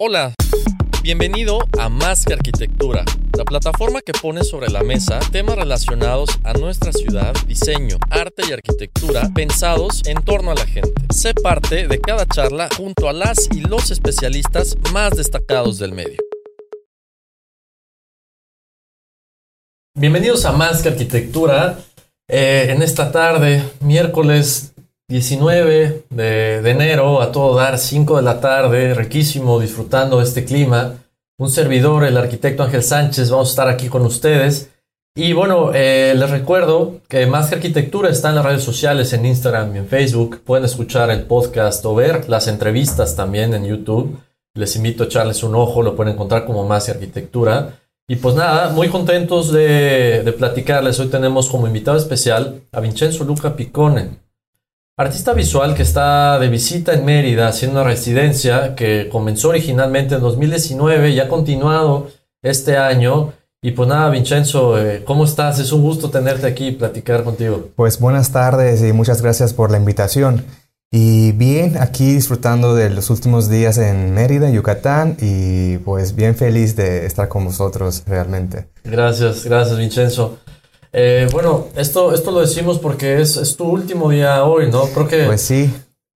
Hola, bienvenido a Más que Arquitectura, la plataforma que pone sobre la mesa temas relacionados a nuestra ciudad, diseño, arte y arquitectura pensados en torno a la gente. Sé parte de cada charla junto a las y los especialistas más destacados del medio. Bienvenidos a Más que Arquitectura. Eh, en esta tarde, miércoles 19 de, de enero, a todo dar, 5 de la tarde, riquísimo, disfrutando de este clima. Un servidor, el arquitecto Ángel Sánchez, vamos a estar aquí con ustedes. Y bueno, eh, les recuerdo que Más que Arquitectura está en las redes sociales, en Instagram y en Facebook. Pueden escuchar el podcast o ver las entrevistas también en YouTube. Les invito a echarles un ojo, lo pueden encontrar como Más que Arquitectura. Y pues nada, muy contentos de, de platicarles. Hoy tenemos como invitado especial a Vincenzo Luca Picone, artista visual que está de visita en Mérida haciendo una residencia que comenzó originalmente en 2019 y ha continuado este año. Y pues nada, Vincenzo, eh, ¿cómo estás? Es un gusto tenerte aquí y platicar contigo. Pues buenas tardes y muchas gracias por la invitación. Y bien, aquí disfrutando de los últimos días en Mérida, Yucatán, y pues bien feliz de estar con vosotros realmente. Gracias, gracias, Vincenzo. Eh, bueno, esto, esto lo decimos porque es, es tu último día hoy, ¿no? Creo que Pues sí,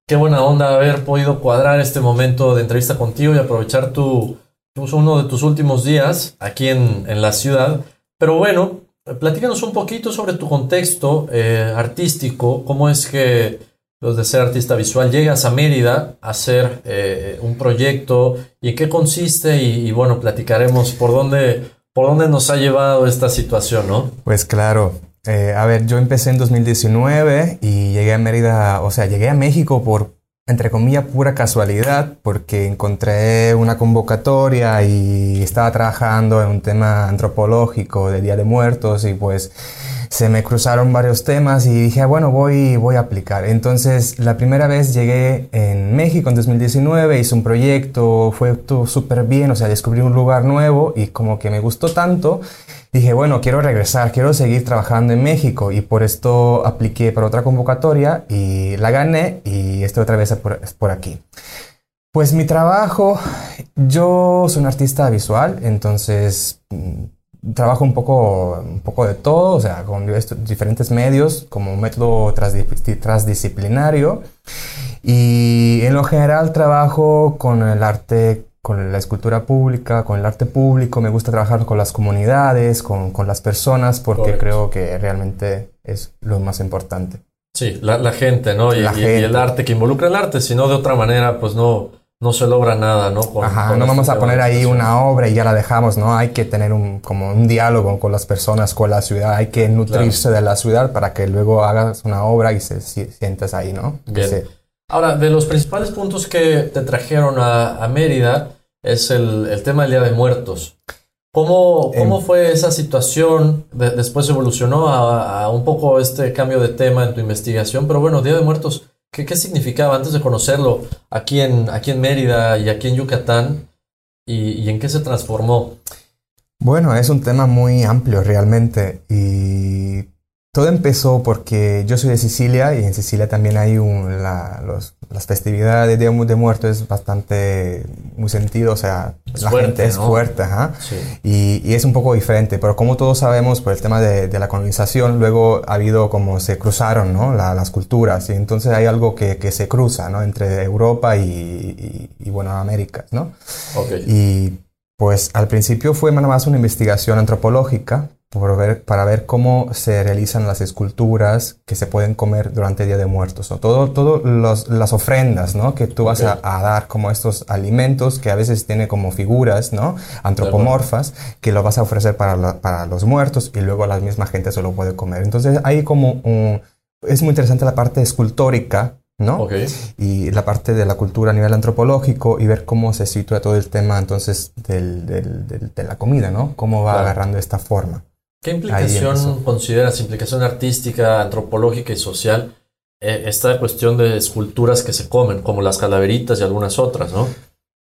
qué buena onda haber podido cuadrar este momento de entrevista contigo y aprovechar tu, tu- uno de tus últimos días aquí en, en la ciudad. Pero bueno, platícanos un poquito sobre tu contexto eh, artístico, cómo es que los de ser artista visual llegas a Mérida a hacer eh, un proyecto y en qué consiste y, y bueno, platicaremos por dónde, por dónde nos ha llevado esta situación, ¿no? pues claro. Eh, a ver, yo empecé en 2019 y llegué a Mérida, o sea, llegué a México por, entre comillas, pura casualidad, porque encontré una convocatoria y estaba trabajando en un tema antropológico de Día de Muertos y pues se me cruzaron varios temas y dije, "Ah, bueno, voy, voy a aplicar. Entonces, la primera vez llegué en México en 2019, hice un proyecto, fue súper bien, o sea, descubrí un lugar nuevo y como que me gustó tanto, dije, bueno, quiero regresar, quiero seguir trabajando en México y por esto apliqué para otra convocatoria y la gané y estoy otra vez por, por aquí. Pues mi trabajo, yo soy un artista visual, entonces mm, trabajo un poco, un poco de todo, o sea, con diferentes medios, como un método transdi- transdisciplinario. Y en lo general trabajo con el arte, con la escultura pública, con el arte público. Me gusta trabajar con las comunidades, con, con las personas, porque Correcto. creo que realmente es lo más importante. Sí, la, la gente, ¿no? Y, La y- y el gente. arte que involucra el arte, si no de otra manera, pues no, no se logra nada, ¿no? Con- Ajá, con no este vamos a poner ahí una obra y ya la dejamos, ¿no? Hay que tener un, como un diálogo con las personas, con la ciudad, hay que nutrirse de la ciudad para que luego hagas una obra y se si- sientas ahí, ¿no? Bien. Sí. Ahora, de los principales puntos que te trajeron a, a Mérida es el, el tema del Día de Muertos. ¿Cómo, cómo fue esa situación? De- después evolucionó a, a un poco este cambio de tema en tu investigación, pero bueno, Día de Muertos, ¿qué, qué significaba antes de conocerlo aquí en, aquí en Mérida y aquí en Yucatán? ¿Y, y en qué se transformó? Bueno, es un tema muy amplio realmente y todo empezó porque yo soy de Sicilia y en Sicilia también hay un, la- los- las festividades de Día de Muertos es bastante muy sentido, o sea, Es la fuerte, gente es ¿no? fuerte, ajá. Sí. Y, y es un poco diferente, pero como todos sabemos, por el tema de, de la colonización, luego ha habido como se cruzaron ¿no? La- las culturas, y entonces hay algo que, que se cruza ¿no? entre Europa y, y, y, bueno, Américas, ¿no? Ok. Y pues al principio fue nada más una investigación antropológica por ver, para ver cómo se realizan las esculturas que se pueden comer durante el Día de Muertos. O todo, todo las ofrendas ¿no? que tú vas a, Ok. a dar como estos alimentos que a veces tiene como figuras ¿no? antropomorfas que lo vas a ofrecer para, la- para los muertos y luego la misma gente se lo puede comer. Entonces hay como un... Es muy interesante la parte escultórica ¿no? Ok. Y la parte de la cultura a nivel antropológico y ver cómo se sitúa todo el tema entonces del- del- del- de la comida, ¿no? Cómo va Claro. agarrando esta forma. ¿Qué implicación consideras, implicación artística, antropológica y social, eh, esta cuestión de esculturas que se comen, como las calaveritas y algunas otras, ¿no?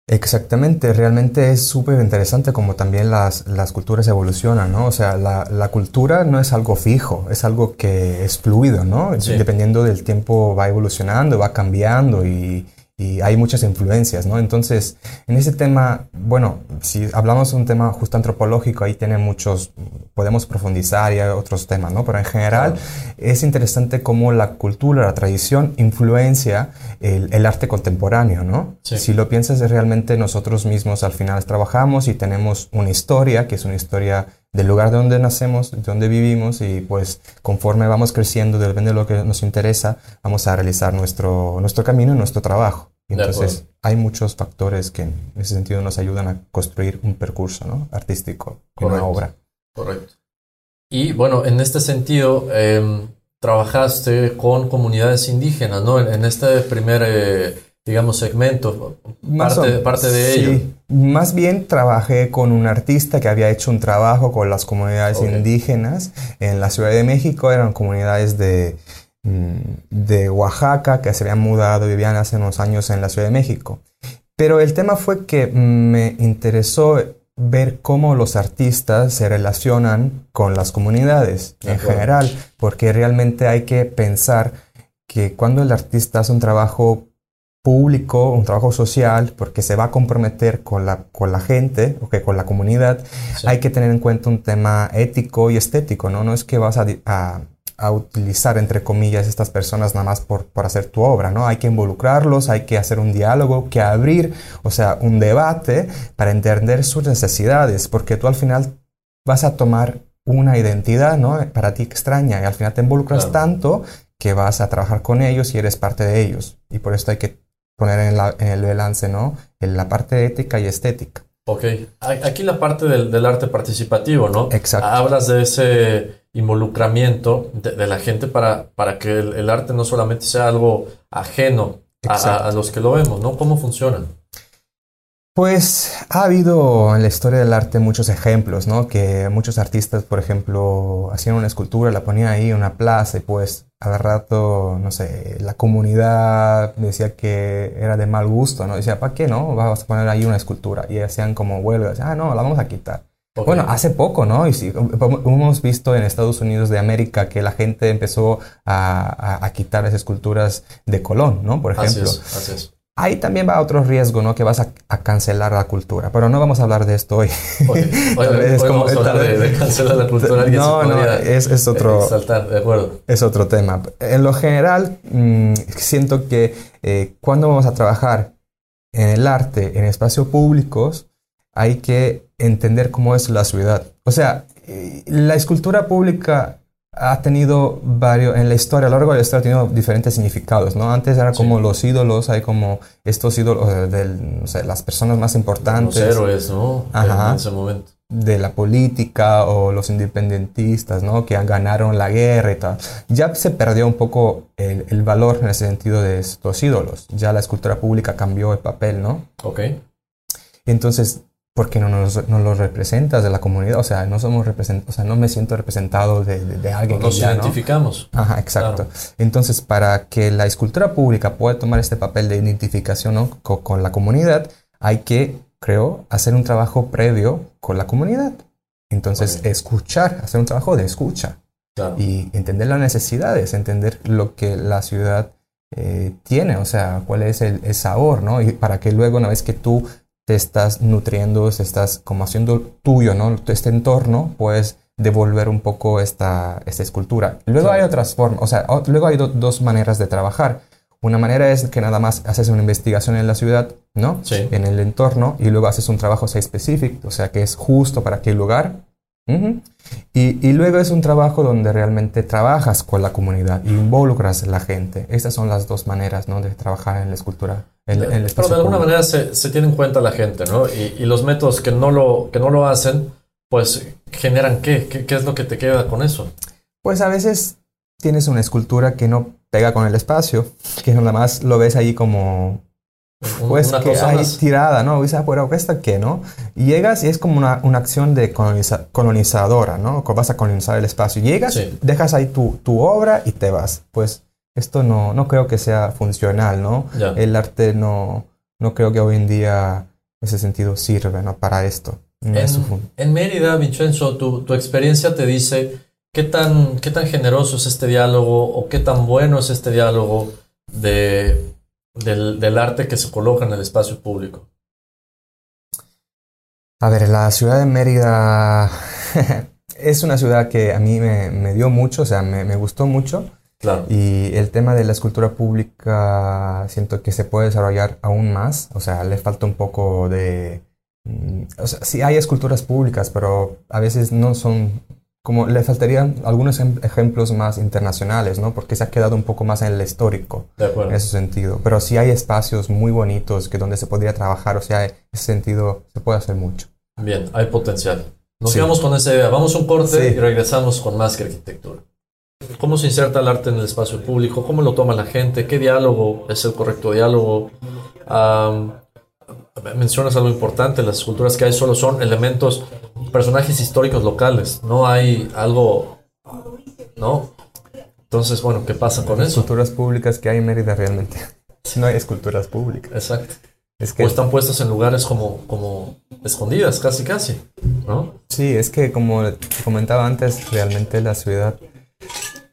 Exactamente, realmente es súper interesante como también las, las culturas evolucionan, ¿no? O sea, la, la cultura no es algo fijo, es algo que es fluido, ¿no? Sí. Dependiendo del tiempo va evolucionando, va cambiando y, y hay muchas influencias, ¿no? Entonces, en ese tema, bueno, si hablamos de un tema justo antropológico, ahí tiene muchos, podemos profundizar y hay otros temas, ¿no? Pero en general es interesante cómo la cultura, la tradición influencia el, el arte contemporáneo, ¿no? Sí. Si lo piensas, es realmente nosotros mismos al final trabajamos y tenemos una historia, que es una historia del lugar de donde nacemos, de donde vivimos y pues conforme vamos creciendo, depende de lo que nos interesa, vamos a realizar nuestro, nuestro camino y nuestro trabajo. Entonces hay muchos factores que en ese sentido nos ayudan a construir un percurso ¿no? artístico, una Correcto. obra. Correcto. Y bueno, en este sentido, em, trabajaste con comunidades indígenas, ¿no? En, en este primer, eh, digamos, segmento, Más parte, parte de sí. ello. Más bien trabajé con un artista que había hecho un trabajo con las comunidades indígenas en la Ciudad de México. Eran comunidades de, mm, de Oaxaca que se habían mudado, vivían hace unos años en la Ciudad de México. Pero el tema fue que me interesó ver cómo los artistas se relacionan con las comunidades De en acuerdo. general, porque realmente hay que pensar que cuando el artista hace un trabajo público, un trabajo social, porque se va a comprometer con la, con la gente, o que con la comunidad, Sí. hay que tener en cuenta un tema ético y estético, ¿no? No es que vas a, a- a utilizar, entre comillas, estas personas nada más por, por hacer tu obra, ¿no? Hay que involucrarlos, hay que hacer un diálogo, que abrir, o sea, un debate para entender sus necesidades, porque tú al final vas a tomar una identidad, ¿no? Para ti extraña y al final te involucras Claro. tanto que vas a trabajar con ellos y eres parte de ellos. Y por esto hay que poner en, la- en el balance, ¿no? En la parte ética y estética. Ok, aquí la parte del, del arte participativo, ¿no? Exacto. Hablas de ese involucramiento de, de la gente para, para que el, el arte no solamente sea algo ajeno a- a los que lo vemos, ¿no? ¿Cómo funciona? Pues ha habido en la historia del arte muchos ejemplos, ¿no? Que muchos artistas, por ejemplo, hacían una escultura, la ponían ahí en una plaza y pues al rato, no sé, la comunidad decía que era de mal gusto, ¿no? Decía, ¿para qué no? Vamos a poner ahí una escultura. Y hacían como huelgas, ah, no, la vamos a quitar. Ok. Bueno, hace poco, ¿no? Y sí, hemos visto en Estados Unidos de América que la gente empezó a, a- a quitar las esculturas de Colón, ¿no? Por Así ejemplo. es, así es. Ahí también va otro riesgo, ¿no? Que vas a, a cancelar la cultura. Pero no vamos a hablar de esto hoy. Tal vez como- vamos a hablar de, cancelar la cultura. No, no, es- es otro- exaltar, de acuerdo. es otro tema. En lo general, mm, siento que eh, cuando vamos a trabajar en el arte, en espacios públicos, hay que entender cómo es la ciudad. O sea, eh, la escultura pública ha tenido varios, en la historia, a lo largo de la historia ha tenido diferentes significados, ¿no? Antes era como Sí. los ídolos, hay como estos ídolos de no sé, las personas más Los importantes héroes, ¿no? Ajá. En ese momento. de la política o los independentistas, ¿no? Que ganaron la guerra y tal. Ya se perdió un poco el, el valor en ese sentido de estos ídolos. Ya la escultura pública cambió el papel, ¿no? Ok. Entonces, ¿por qué no nos, no los representas de la comunidad? O sea, no somos represent o sea, no me siento representado de, de- de alguien Nos que ya, ¿no? identificamos. Ajá, exacto. Claro. Entonces, para que la escultura pública pueda tomar este papel de identificación ¿no? co- con, la comunidad, hay que, creo, hacer un trabajo previo con la comunidad. Entonces, Ok. escuchar, hacer un trabajo de escucha Claro. y entender las necesidades, entender lo que la ciudad eh, tiene, o sea, cuál es el, el sabor, ¿no? Y para que luego, una vez que tú te estás nutriendo, te estás como haciendo tuyo, ¿no? Este entorno, puedes devolver un poco esta, esta escultura. Luego Claro. hay otras formas, o sea, luego hay do- dos maneras de trabajar. Una manera es que nada más haces una investigación en la ciudad, ¿no? Sí. En el entorno, y luego haces un trabajo site specific, o sea, que es justo para aquel lugar. Ujú. Y, y luego es un trabajo donde realmente trabajas con la comunidad, involucras a la gente. Estas son las dos maneras, ¿no? De trabajar en la escultura, en, en el Pero de alguna público. manera se, se tiene en cuenta la gente, ¿no? Y, y los métodos que no lo, que no lo hacen, pues generan qué? qué, qué es lo que te queda con eso? Pues a veces tienes una escultura que no pega con el espacio, que nada más lo ves ahí como pues que hay tirada, ¿no? Dices, ah, pero ¿esta qué, no? Y llegas y es como una, una acción de coloniza- colonizadora, ¿no? Vas a colonizar el espacio. Llegas, Sí. dejas ahí tu, tu obra y te vas. Pues esto no, no creo que sea funcional, ¿no? Ya. El arte no, no creo que hoy en día en ese sentido sirve, ¿no? Para esto. No es En, en Mérida, Vincenzo, tu, tu experiencia te dice qué tan, qué tan generoso es este diálogo o qué tan bueno es este diálogo de, del, del arte que se coloca en el espacio público. A ver, la ciudad de Mérida es una ciudad que a mí me, me dio mucho, o sea, me, me gustó mucho. Claro, Y el tema de la escultura pública siento que se puede desarrollar aún más. O sea, le falta un poco de... mm, O sea, sí hay esculturas públicas, pero a veces no son... Como le faltarían algunos em- ejemplos más internacionales, ¿no? Porque se ha quedado un poco más en el histórico, de acuerdo. en ese sentido. Pero sí hay espacios muy bonitos que donde se podría trabajar. O sea, en ese sentido se puede hacer mucho. Bien, hay potencial. Nos Sí. quedamos con esa idea. Vamos a un corte Sí. y regresamos con más que arquitectura. ¿Cómo se inserta el arte en el espacio público? ¿Cómo lo toma la gente? ¿Qué diálogo es el correcto diálogo? Am, mencionas algo importante, las esculturas que hay solo son elementos, personajes históricos locales, no hay algo, ¿no? Entonces, bueno, ¿qué pasa con eso? Esculturas públicas que hay en Mérida realmente. No hay esculturas públicas. Exacto. Es que O están puestas en lugares como, como escondidas, casi, casi, ¿no? Sí, es que como te comentaba antes, realmente la ciudad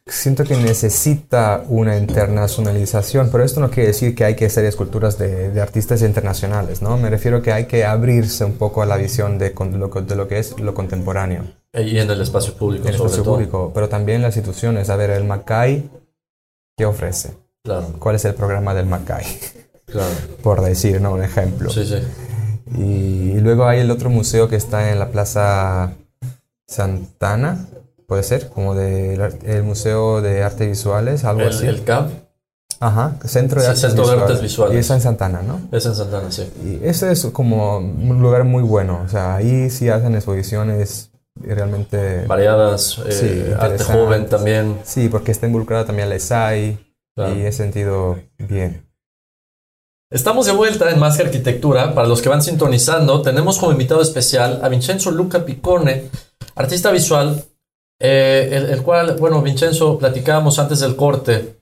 siento que necesita una internacionalización, pero esto no quiere decir que hay que hacer esculturas de, de artistas internacionales, ¿no? Me refiero que hay que abrirse un poco a la visión de, con- lo, que- de lo que es lo contemporáneo Y en el espacio público, en el sobre espacio todo. público, pero también las instituciones. A ver, el Macay, ¿qué ofrece? Claro, ¿Cuál es el programa del Macay? claro. Por decir, ¿no? Un ejemplo. Sí, sí. Y luego hay el otro museo que está en la Plaza Santana, puede ser, como del Museo de Arte Visuales, algo El, así. el CAP Ajá, Centro de, Sí, Artes, Centro de Visuales. Artes Visuales. Y está en Santana, ¿no? es en Santana, sí. Y ese es como un lugar muy bueno, o sea, ahí sí hacen exposiciones realmente... Variadas, eh, Sí, arte joven también. Sí, porque está involucrada también la ESAI Claro. y he sentido bien. Estamos de vuelta en Más que Arquitectura. Para los que van sintonizando, tenemos como invitado especial a Vincenzo Luca Piccone, artista visual, eh, el, cual, bueno, Vincenzo, platicábamos antes del corte.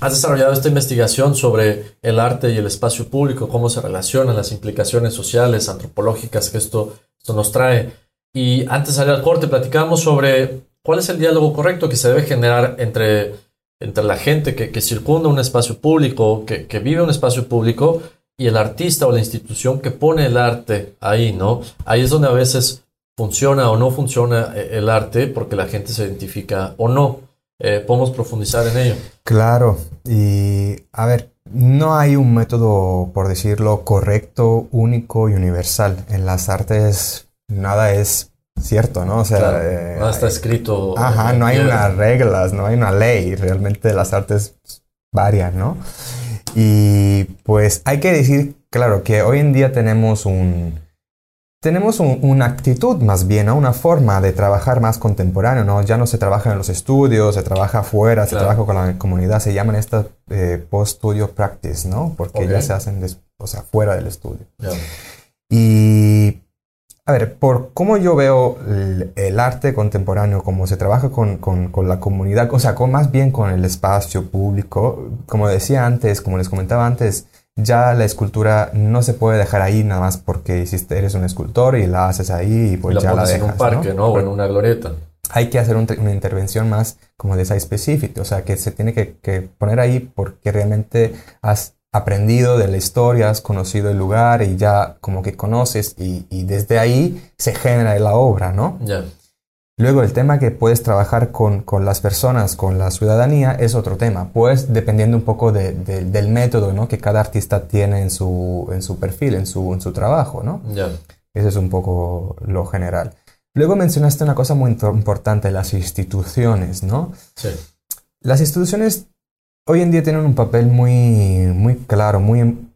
Has desarrollado esta investigación sobre el arte y el espacio público, cómo se relacionan las implicaciones sociales, antropológicas que esto, esto nos trae. Y antes de salir al corte, platicábamos sobre cuál es el diálogo correcto que se debe generar entre, entre la gente que, que circunda un espacio público, que, que vive un espacio público, y el artista o la institución que pone el arte ahí, ¿no? Ahí es donde a veces funciona o no funciona eh, el arte porque la gente se identifica o no. Eh, podemos profundizar en ello. Claro, y a ver, no hay un método, por decirlo, correcto, único y universal. En las artes nada es cierto, ¿no? O sea, Claro, eh, nada está escrito. Ajá, no hay unas reglas, no hay una ley. Realmente las artes varian, ¿no? Y pues hay que decir, claro, que hoy en día tenemos un... Tenemos un- una actitud más bien, ¿no? Una forma de trabajar más contemporáneo, ¿no? Ya no se trabaja en los estudios, se trabaja afuera, se Claro. trabaja con la comunidad, se llaman estas eh, post-studio practice, ¿no? Porque Ok. ya se hacen, des- o sea, fuera del estudio. Ya. Y, a ver, por cómo yo veo el, el arte contemporáneo, cómo se trabaja con, con- con la comunidad, o sea, con, más bien con el espacio público, como decía antes, como les comentaba antes, ya la escultura no se puede dejar ahí nada más porque hiciste, eres un escultor y la haces ahí y pues la ya la dejas. en un parque, ¿no? O en una glorieta. Hay que hacer un- una intervención más como de esa específica, o sea, que se tiene que, que poner ahí porque realmente has aprendido de la historia, has conocido el lugar y ya como que conoces y, y desde ahí se genera la obra, ¿no? Ya. Luego el tema que puedes trabajar con, con las personas, con la ciudadanía, es otro tema, pues dependiendo un poco de- de- del método ¿no? que cada artista tiene en su, en su perfil, en su, en su trabajo, ¿no? Ya. Eso es un poco lo general. Luego mencionaste una cosa muy impor- importante, las instituciones, ¿no? Sí. Las instituciones hoy en día tienen un papel muy, muy claro, muy,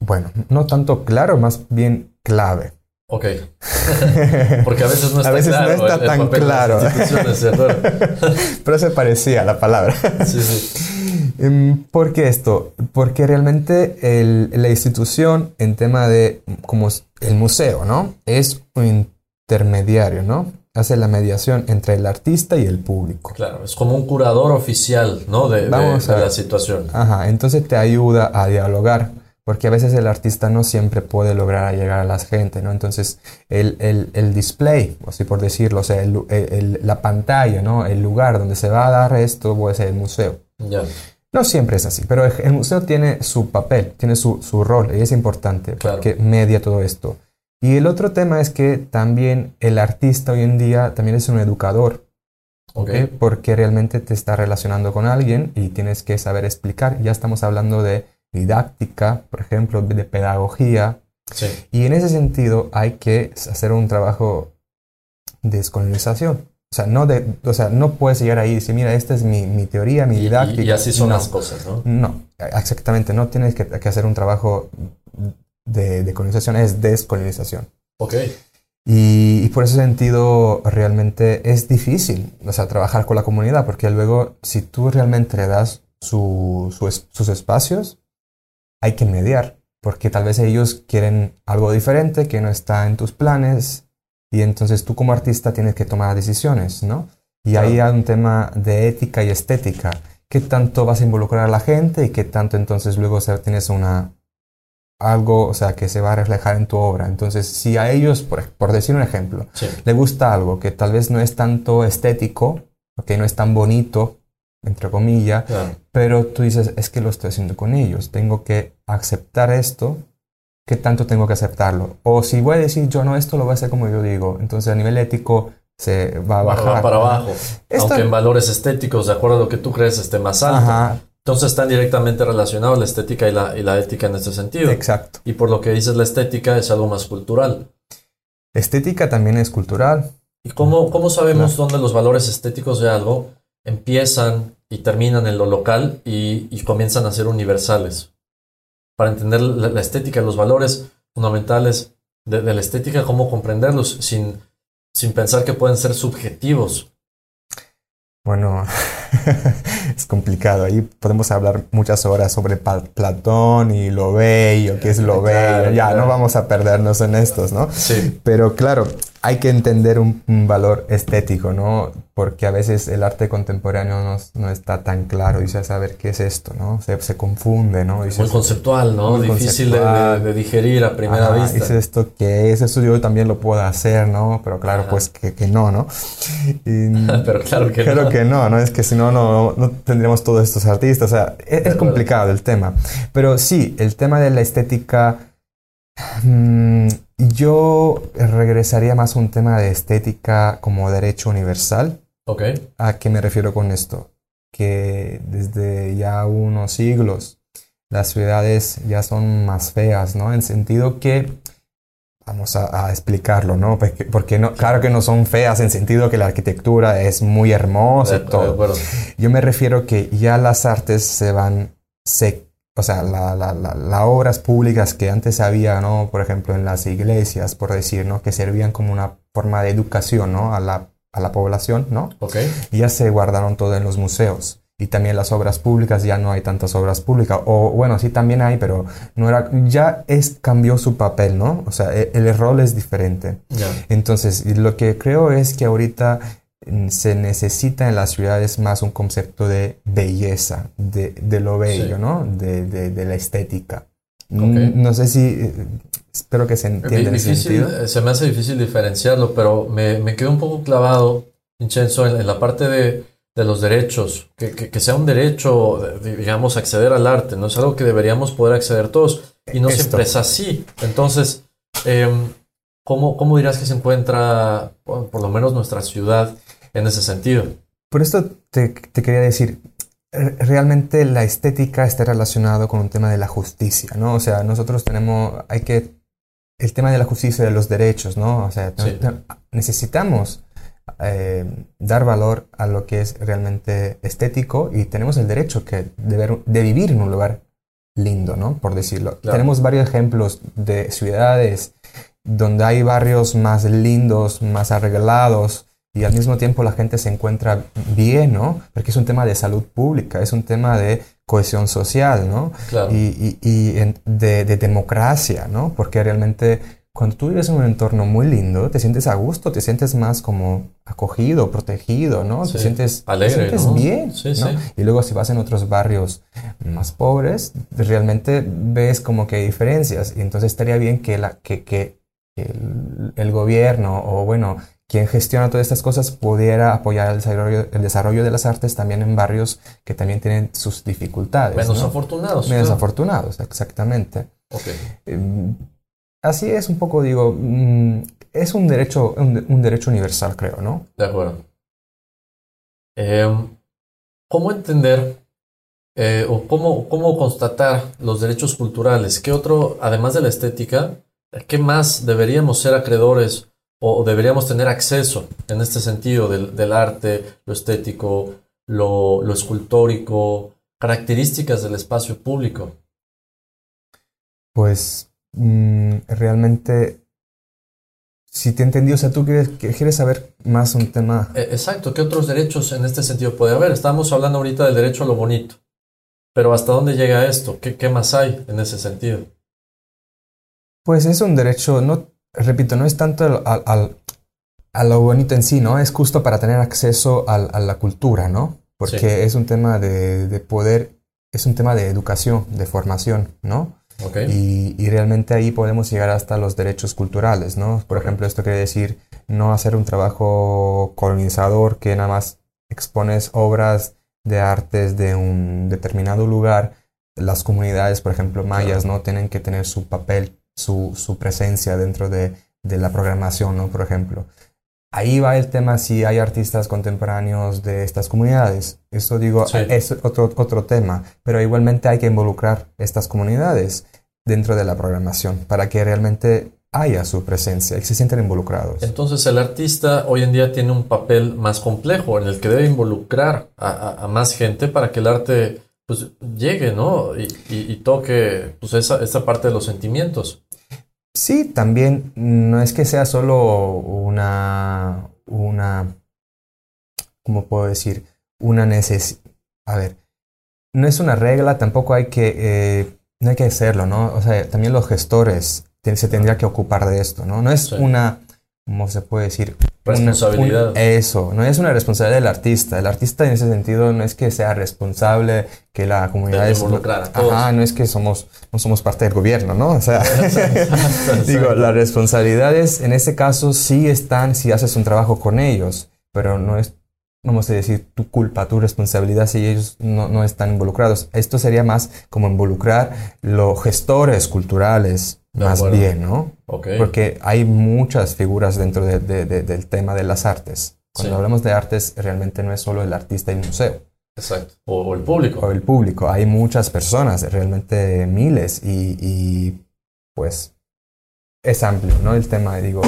bueno, no tanto claro, más bien clave. Ok. Porque a veces no está A veces no está el- tan de claro. ¿de? Pero se parecía la palabra. Sí, sí. Em, ¿Por qué esto? Porque realmente el- la institución en tema de, como el museo, ¿no? Es un intermediario, ¿no? Hace la mediación entre el artista y el público. Claro, es como un curador oficial, ¿no? De, de- Vamos de a- la situación. Ajá, entonces te ayuda a dialogar, porque a veces el artista no siempre puede lograr llegar a la gente, ¿no? Entonces, el, el- el display, así por decirlo, o sea, el la pantalla, ¿no? El lugar donde se va a dar esto puede ser el museo. Ya. No siempre es así, pero el museo tiene su papel, tiene su, su rol y es importante Claro. porque media todo esto. Y el otro tema es que también el artista hoy en día también es un educador, Ok. ¿ok? Porque realmente te está relacionando con alguien y tienes que saber explicar. Ya estamos hablando de didáctica, por ejemplo, de pedagogía. Sí. Y en ese sentido hay que hacer un trabajo de descolonización. O sea, no, de, o sea, no puedes llegar ahí y decir, mira, esta es mi, mi teoría, mi didáctica. y- y así son No. las cosas, ¿no? No, exactamente, no tienes que, que hacer un trabajo de, de colonización, es descolonización. Ok. Y, y por ese sentido realmente es difícil, o sea, trabajar con la comunidad, porque luego si tú realmente le das su- su sus espacios, hay que mediar, porque tal vez ellos quieren algo diferente que no está en tus planes, y entonces tú como artista tienes que tomar decisiones, ¿no? Y ahí hay un tema de ética y estética. ¿Qué tanto vas a involucrar a la gente y qué tanto entonces luego tienes una algo, o sea, que se va a reflejar en tu obra? Entonces, si a ellos, por, por decir un ejemplo, Sí. le gusta algo que tal vez no es tanto estético, que no es tan bonito, entre comillas, Claro. pero tú dices, es que lo estoy haciendo con ellos, tengo que aceptar esto, ¿qué tanto tengo que aceptarlo? O si voy a decir yo no, esto lo voy a hacer como yo digo, entonces a nivel ético se va a bajar. va para abajo. Aunque en valores estéticos, de acuerdo a lo que tú crees, esté más alto. Ajá, Entonces están directamente relacionados la estética y la, y la ética en este sentido. exacto. Y por lo que dices, la estética es algo más cultural. Estética también es cultural. ¿Y cómo, cómo sabemos Claro. dónde los valores estéticos de algo empiezan y terminan en lo local y, comienzan a ser universales? Para entender la, la estética, los valores fundamentales de, de la estética, cómo comprenderlos sin, sin pensar que pueden ser subjetivos. Bueno, es complicado. Ahí podemos hablar muchas horas sobre Platón y lo bello, qué es lo Claro, bello. Ya, claro. no vamos a perdernos en estos, ¿no? Sí, Pero claro, hay que entender un, un valor estético, ¿no? Porque a veces el arte contemporáneo no, no está tan claro. Dices, a ver, ¿qué es esto, no? Se, se confunde, ¿no? Dices, muy conceptual, ¿no? Muy Difícil de, conceptual. de- de digerir a primera Ajá, vista. ¿Es esto qué es? Eso yo también lo puedo hacer, ¿no? Pero claro, Ajá. pues que, que no, ¿no? Y- Pero claro que Claro no. que no, ¿no? Es que si no, no, no tendríamos todos estos artistas. O sea, es, es complicado el tema. Pero sí, el tema de la estética. mm, yo regresaría más a un tema de estética como derecho universal. Ok, ¿A qué me refiero con esto? Que desde ya unos siglos las ciudades ya son más feas, ¿no? En sentido que, vamos a, a explicarlo, ¿no? Porque, porque no, claro que no son feas en sentido que la arquitectura es muy hermosa y todo. acuerdo. Yo me refiero que ya las artes se van, se, o sea, las la, la- las obras públicas que antes había, ¿no? Por ejemplo, en las iglesias, por decir, ¿no? Que servían como una forma de educación, ¿no? A la, a la población, ¿no? Ok, ya se guardaron todo en los museos. Y también las obras públicas, ya no hay tantas obras públicas. O bueno, sí también hay, pero no era, ya es, cambió su papel, ¿no? O sea, e- el, rol es diferente. ya. Entonces, lo que creo es que ahorita mm, se necesita en las ciudades más un concepto de belleza, de, de lo bello, Sí. ¿no? De, de- de la estética. Ok. Mm, No sé si, eh, espero que se entienda ese Difícil, sentido. se me hace difícil diferenciarlo, pero me, me quedo un poco clavado, Vincenzo, en, en la parte de, de los derechos, que, que- que sea un derecho, de- digamos, acceder al arte, no es algo que deberíamos poder acceder todos, y no Esto. siempre es así. Entonces, em, ¿cómo, cómo dirás que se encuentra, por, por lo menos nuestra ciudad, en ese sentido? Por esto te, te quería decir, re- realmente la estética está relacionado con un tema de la justicia, ¿no? O sea, nosotros tenemos, hay que, el tema de la justicia de los derechos, ¿no? O sea, Sí. necesitamos eh, dar valor a lo que es realmente estético y tenemos el derecho que de, ver- de vivir en un lugar lindo, ¿no? Por decirlo. Claro. Tenemos varios ejemplos de ciudades donde hay barrios más lindos, más arreglados, y al mismo tiempo la gente se encuentra bien, ¿no? Porque es un tema de salud pública, es un tema de cohesión social, ¿no? Claro. Y, y- de, de democracia, ¿no? Porque realmente cuando tú vives en un entorno muy lindo, te sientes a gusto, te sientes más como acogido, protegido, ¿no? Sí. Te sientes, te Alegre, sientes ¿no? bien, Sí, ¿no? sí. Y luego si vas en otros barrios más pobres, realmente ves como que hay diferencias. Y entonces estaría bien que, la, que, que el, el gobierno o bueno, quien gestiona todas estas cosas pudiera apoyar el desarrollo, el desarrollo de las artes también en barrios que también tienen sus dificultades. Menos ¿no? afortunados. Menos claro. afortunados, exactamente. Ok. Eh, Así es un poco, digo, mm, es un derecho, un, un derecho universal, creo, ¿no? De acuerdo. Em, ¿Cómo entender eh, o cómo, cómo constatar los derechos culturales? ¿Qué otro, además de la estética, qué más deberíamos ser acreedores o deberíamos tener acceso en este sentido del, del arte, lo estético, lo, lo escultórico, características del espacio público? Pues mm, realmente, si te entendí, o sea, tú quieres, quieres saber más un tema. Eh, Exacto, ¿qué otros derechos en este sentido puede haber? Estamos hablando ahorita del derecho a lo bonito, pero ¿hasta dónde llega esto? ¿Qué, qué más hay en ese sentido? Pues es un derecho, no, repito, no es tanto al, al- al- a lo bonito en sí, ¿no? Es justo para tener acceso al- a la cultura, ¿no? Porque Sí. es un tema de, de poder, es un tema de educación, de formación, ¿no? Y, y realmente ahí podemos llegar hasta los derechos culturales, ¿no? Por ejemplo, esto quiere decir no hacer un trabajo colonizador que nada más expones obras de artes de un determinado lugar. Las comunidades, por ejemplo, mayas, ¿no? Tienen que tener su papel, su, su presencia dentro de, de la programación, ¿no? Por ejemplo. Ahí va el tema si hay artistas contemporáneos de estas comunidades. Eso digo, Sí. es otro, otro tema, pero igualmente hay que involucrar estas comunidades dentro de la programación para que realmente haya su presencia y se sientan involucrados. Entonces el artista hoy en día tiene un papel más complejo en el que debe involucrar a, a- a más gente para que el arte pues llegue, ¿no? Y, y- y toque pues esa, esa parte de los sentimientos. Sí, también no es que sea solo una, una, ¿cómo puedo decir? Una necesidad. A ver, no es una regla, tampoco hay que, eh, no hay que hacerlo, ¿no? O sea, también los gestores se tendría que ocupar de esto, ¿no? No es Sí. una, ¿cómo se puede decir? Responsabilidad. un- eso, no es una responsabilidad del artista. El artista en ese sentido no es que sea responsable, que la comunidad es... Ajá, no es que somos, no somos parte del gobierno, ¿no? O sea, Exacto. digo, las responsabilidades en ese caso sí están si haces un trabajo con ellos, pero no es, vamos a decir, tu culpa, tu responsabilidad si ellos no, no están involucrados. Esto sería más como involucrar los gestores culturales De más acuerdo. bien, ¿no? Ok. Porque hay muchas figuras dentro de- de- de- del tema de las artes. Cuando Sí. hablamos de artes, realmente no es solo el artista y el museo Exacto. O, o el público. o el público. Hay muchas personas, realmente miles, y, y, pues es amplio, ¿no? El tema, digo,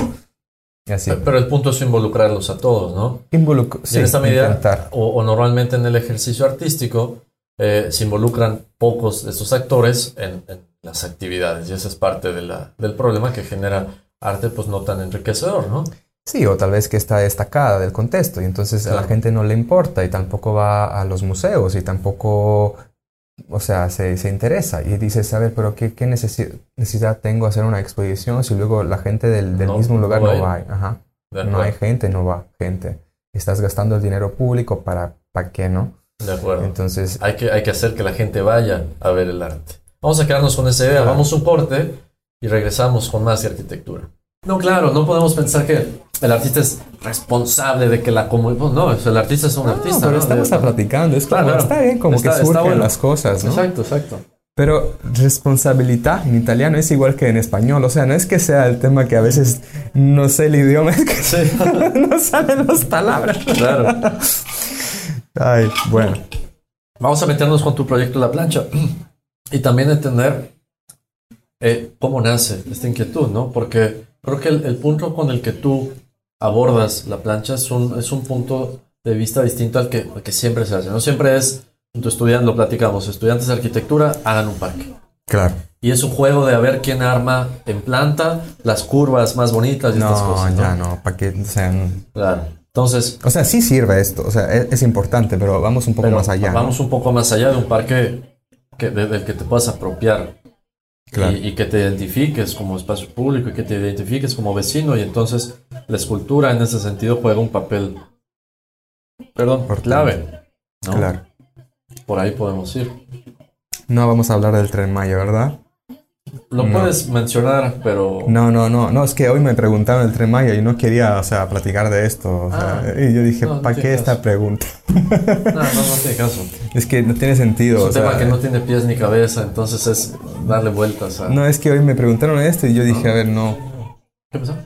así. Pero el punto es involucrarlos a todos, ¿no? Involuc- Y sí, en esta medida, o normalmente en el ejercicio artístico, eh, se involucran pocos de estos actores en, en las actividades. Y esa es parte de la- del problema que genera arte pues no tan enriquecedor, ¿no? Sí, o tal vez que está destacada del contexto y entonces a la gente no le importa y tampoco va a los museos y tampoco, o sea, se, se interesa y dices, a ver, pero ¿qué, qué necesi- necesidad tengo hacer una exposición si luego la gente del, del No, mismo lugar no va? Ajá. No hay gente, no va gente. Estás gastando el dinero público para, ¿para qué no? De acuerdo. Entonces, Hay que, hay que hacer que la gente vaya a ver el arte. Vamos a quedarnos con esa idea. Vamos a un corte y regresamos con más de arquitectura. No, claro, no podemos pensar que el artista es responsable de que la comunidad... No, el artista es un artista. pero ¿no? estamos De- platicando, es como, claro. está bien como Está- que surgen bueno. las cosas, ¿no? Exacto, exacto. Pero responsabilidad en italiano es igual que en español. O sea, no es que sea el tema que a veces no sé el idioma, es que Sí, no salen las palabras. claro. Ay, bueno. Vamos a meternos con tu proyecto La Plancha y también entender eh, cómo nace esta inquietud, ¿no? Porque creo que el, el punto con el que tú abordas la plancha es un, es un punto de vista distinto al que, al que siempre se hace. No siempre es, tu estudiante, lo platicamos, estudiantes de arquitectura hagan un parque. Claro. Y es un juego de a ver quién arma en planta las curvas más bonitas y estas No, cosas. ¿no? ya no, para que sean. Claro. Entonces, O sea, sí sirve esto, o sea, es, es importante, pero vamos un poco más allá. ¿no? vamos un poco más allá de un parque que, de- del que te puedas apropiar Claro. y, y que te identifiques como espacio público y que te identifiques como vecino y entonces la escultura en ese sentido juega un papel, perdón, Importante. clave. ¿no? Claro. Por ahí podemos ir. No vamos a hablar del tren Maya, ¿verdad? Lo No. puedes mencionar, pero No, no, no, no, es que hoy me preguntaron el tren Maya y no quería, o sea, platicar de esto. o sea, Ah. y yo dije, No, no ¿para qué tiene esta caso. pregunta? no, no, no tiene caso. Es que no tiene sentido. Es un o sea, tema que no tiene pies ni cabeza, entonces es darle vueltas a... no, es que hoy me preguntaron esto y yo dije, a ver, no. ¿Qué pasó?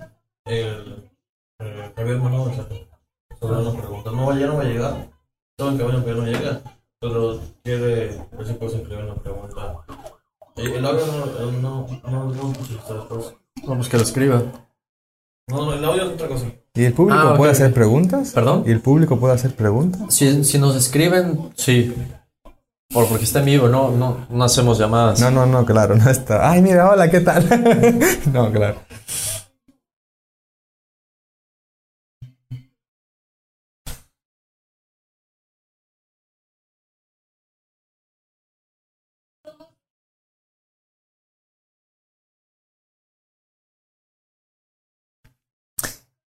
El eh, Javier mensaje sobre una pregunta. No, ya no va a llegar. Todo en camino, pero no llega. Pero quiere ver si puedes escribir una pregunta. El audio no, no, no, no, puso esta respuesta. Vamos que lo escriba. no, no, el audio es otra cosa. ¿Y el público Ah, puede ok. hacer preguntas? ¿Perdón? ¿Y el público puede hacer preguntas? Si, si nos escriben, sí. Por, porque está en vivo, no, no, no hacemos llamadas. No, no, no, claro, no está. Ay, mira, hola, ¿qué tal? no, claro.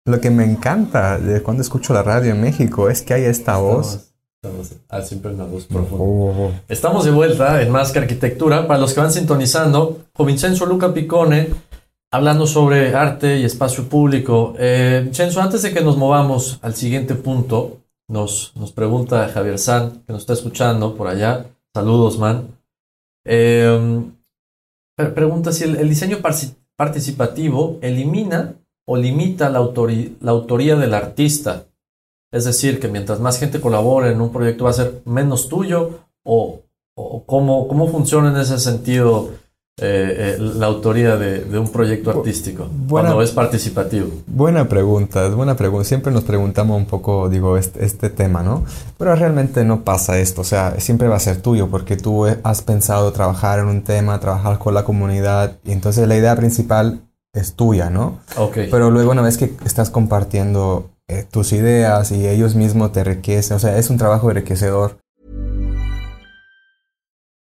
Lo que me encanta de cuando escucho la radio en México es que hay esta voz. Estamos, estamos- ah, siempre una voz profunda. Oh, Estamos de vuelta en Más que Arquitectura. Para los que van sintonizando, con Vincenzo Luca Picone, hablando sobre arte y espacio público. Eh, Vincenzo, antes de que nos movamos al siguiente punto, nos, nos pregunta Javier San, que nos está escuchando por allá. Saludos, man. Eh, pre- pregunta si el, el diseño participativo elimina o limita la, autoría del artista. Es decir, que mientras más gente colabore en un proyecto va a ser menos tuyo o, o cómo, cómo funciona en ese sentido eh, eh, la autoría de, de un proyecto artístico buena- cuando es participativo. Buena pregunta, es buena pregunta. Siempre nos preguntamos un poco, digo, este, este tema, ¿no? Pero realmente no pasa esto, o sea, siempre va a ser tuyo porque tú eh, has pensado trabajar en un tema, trabajar con la comunidad y entonces la idea principal es tuya, ¿no? Ok. Pero luego una vez que estás compartiendo eh, tus ideas y ellos mismos te enriquecen, o sea, es un trabajo enriquecedor.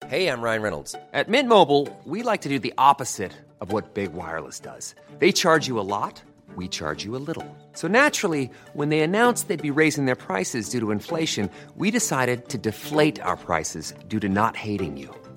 Hey, I'm Ryan Reynolds. At Mint Mobile, we like to do the opposite of what Big Wireless does. They charge you a lot, we charge you a little. So naturally, when they announced they'd be raising their prices due to inflation, we decided to deflate our prices due to not hating you.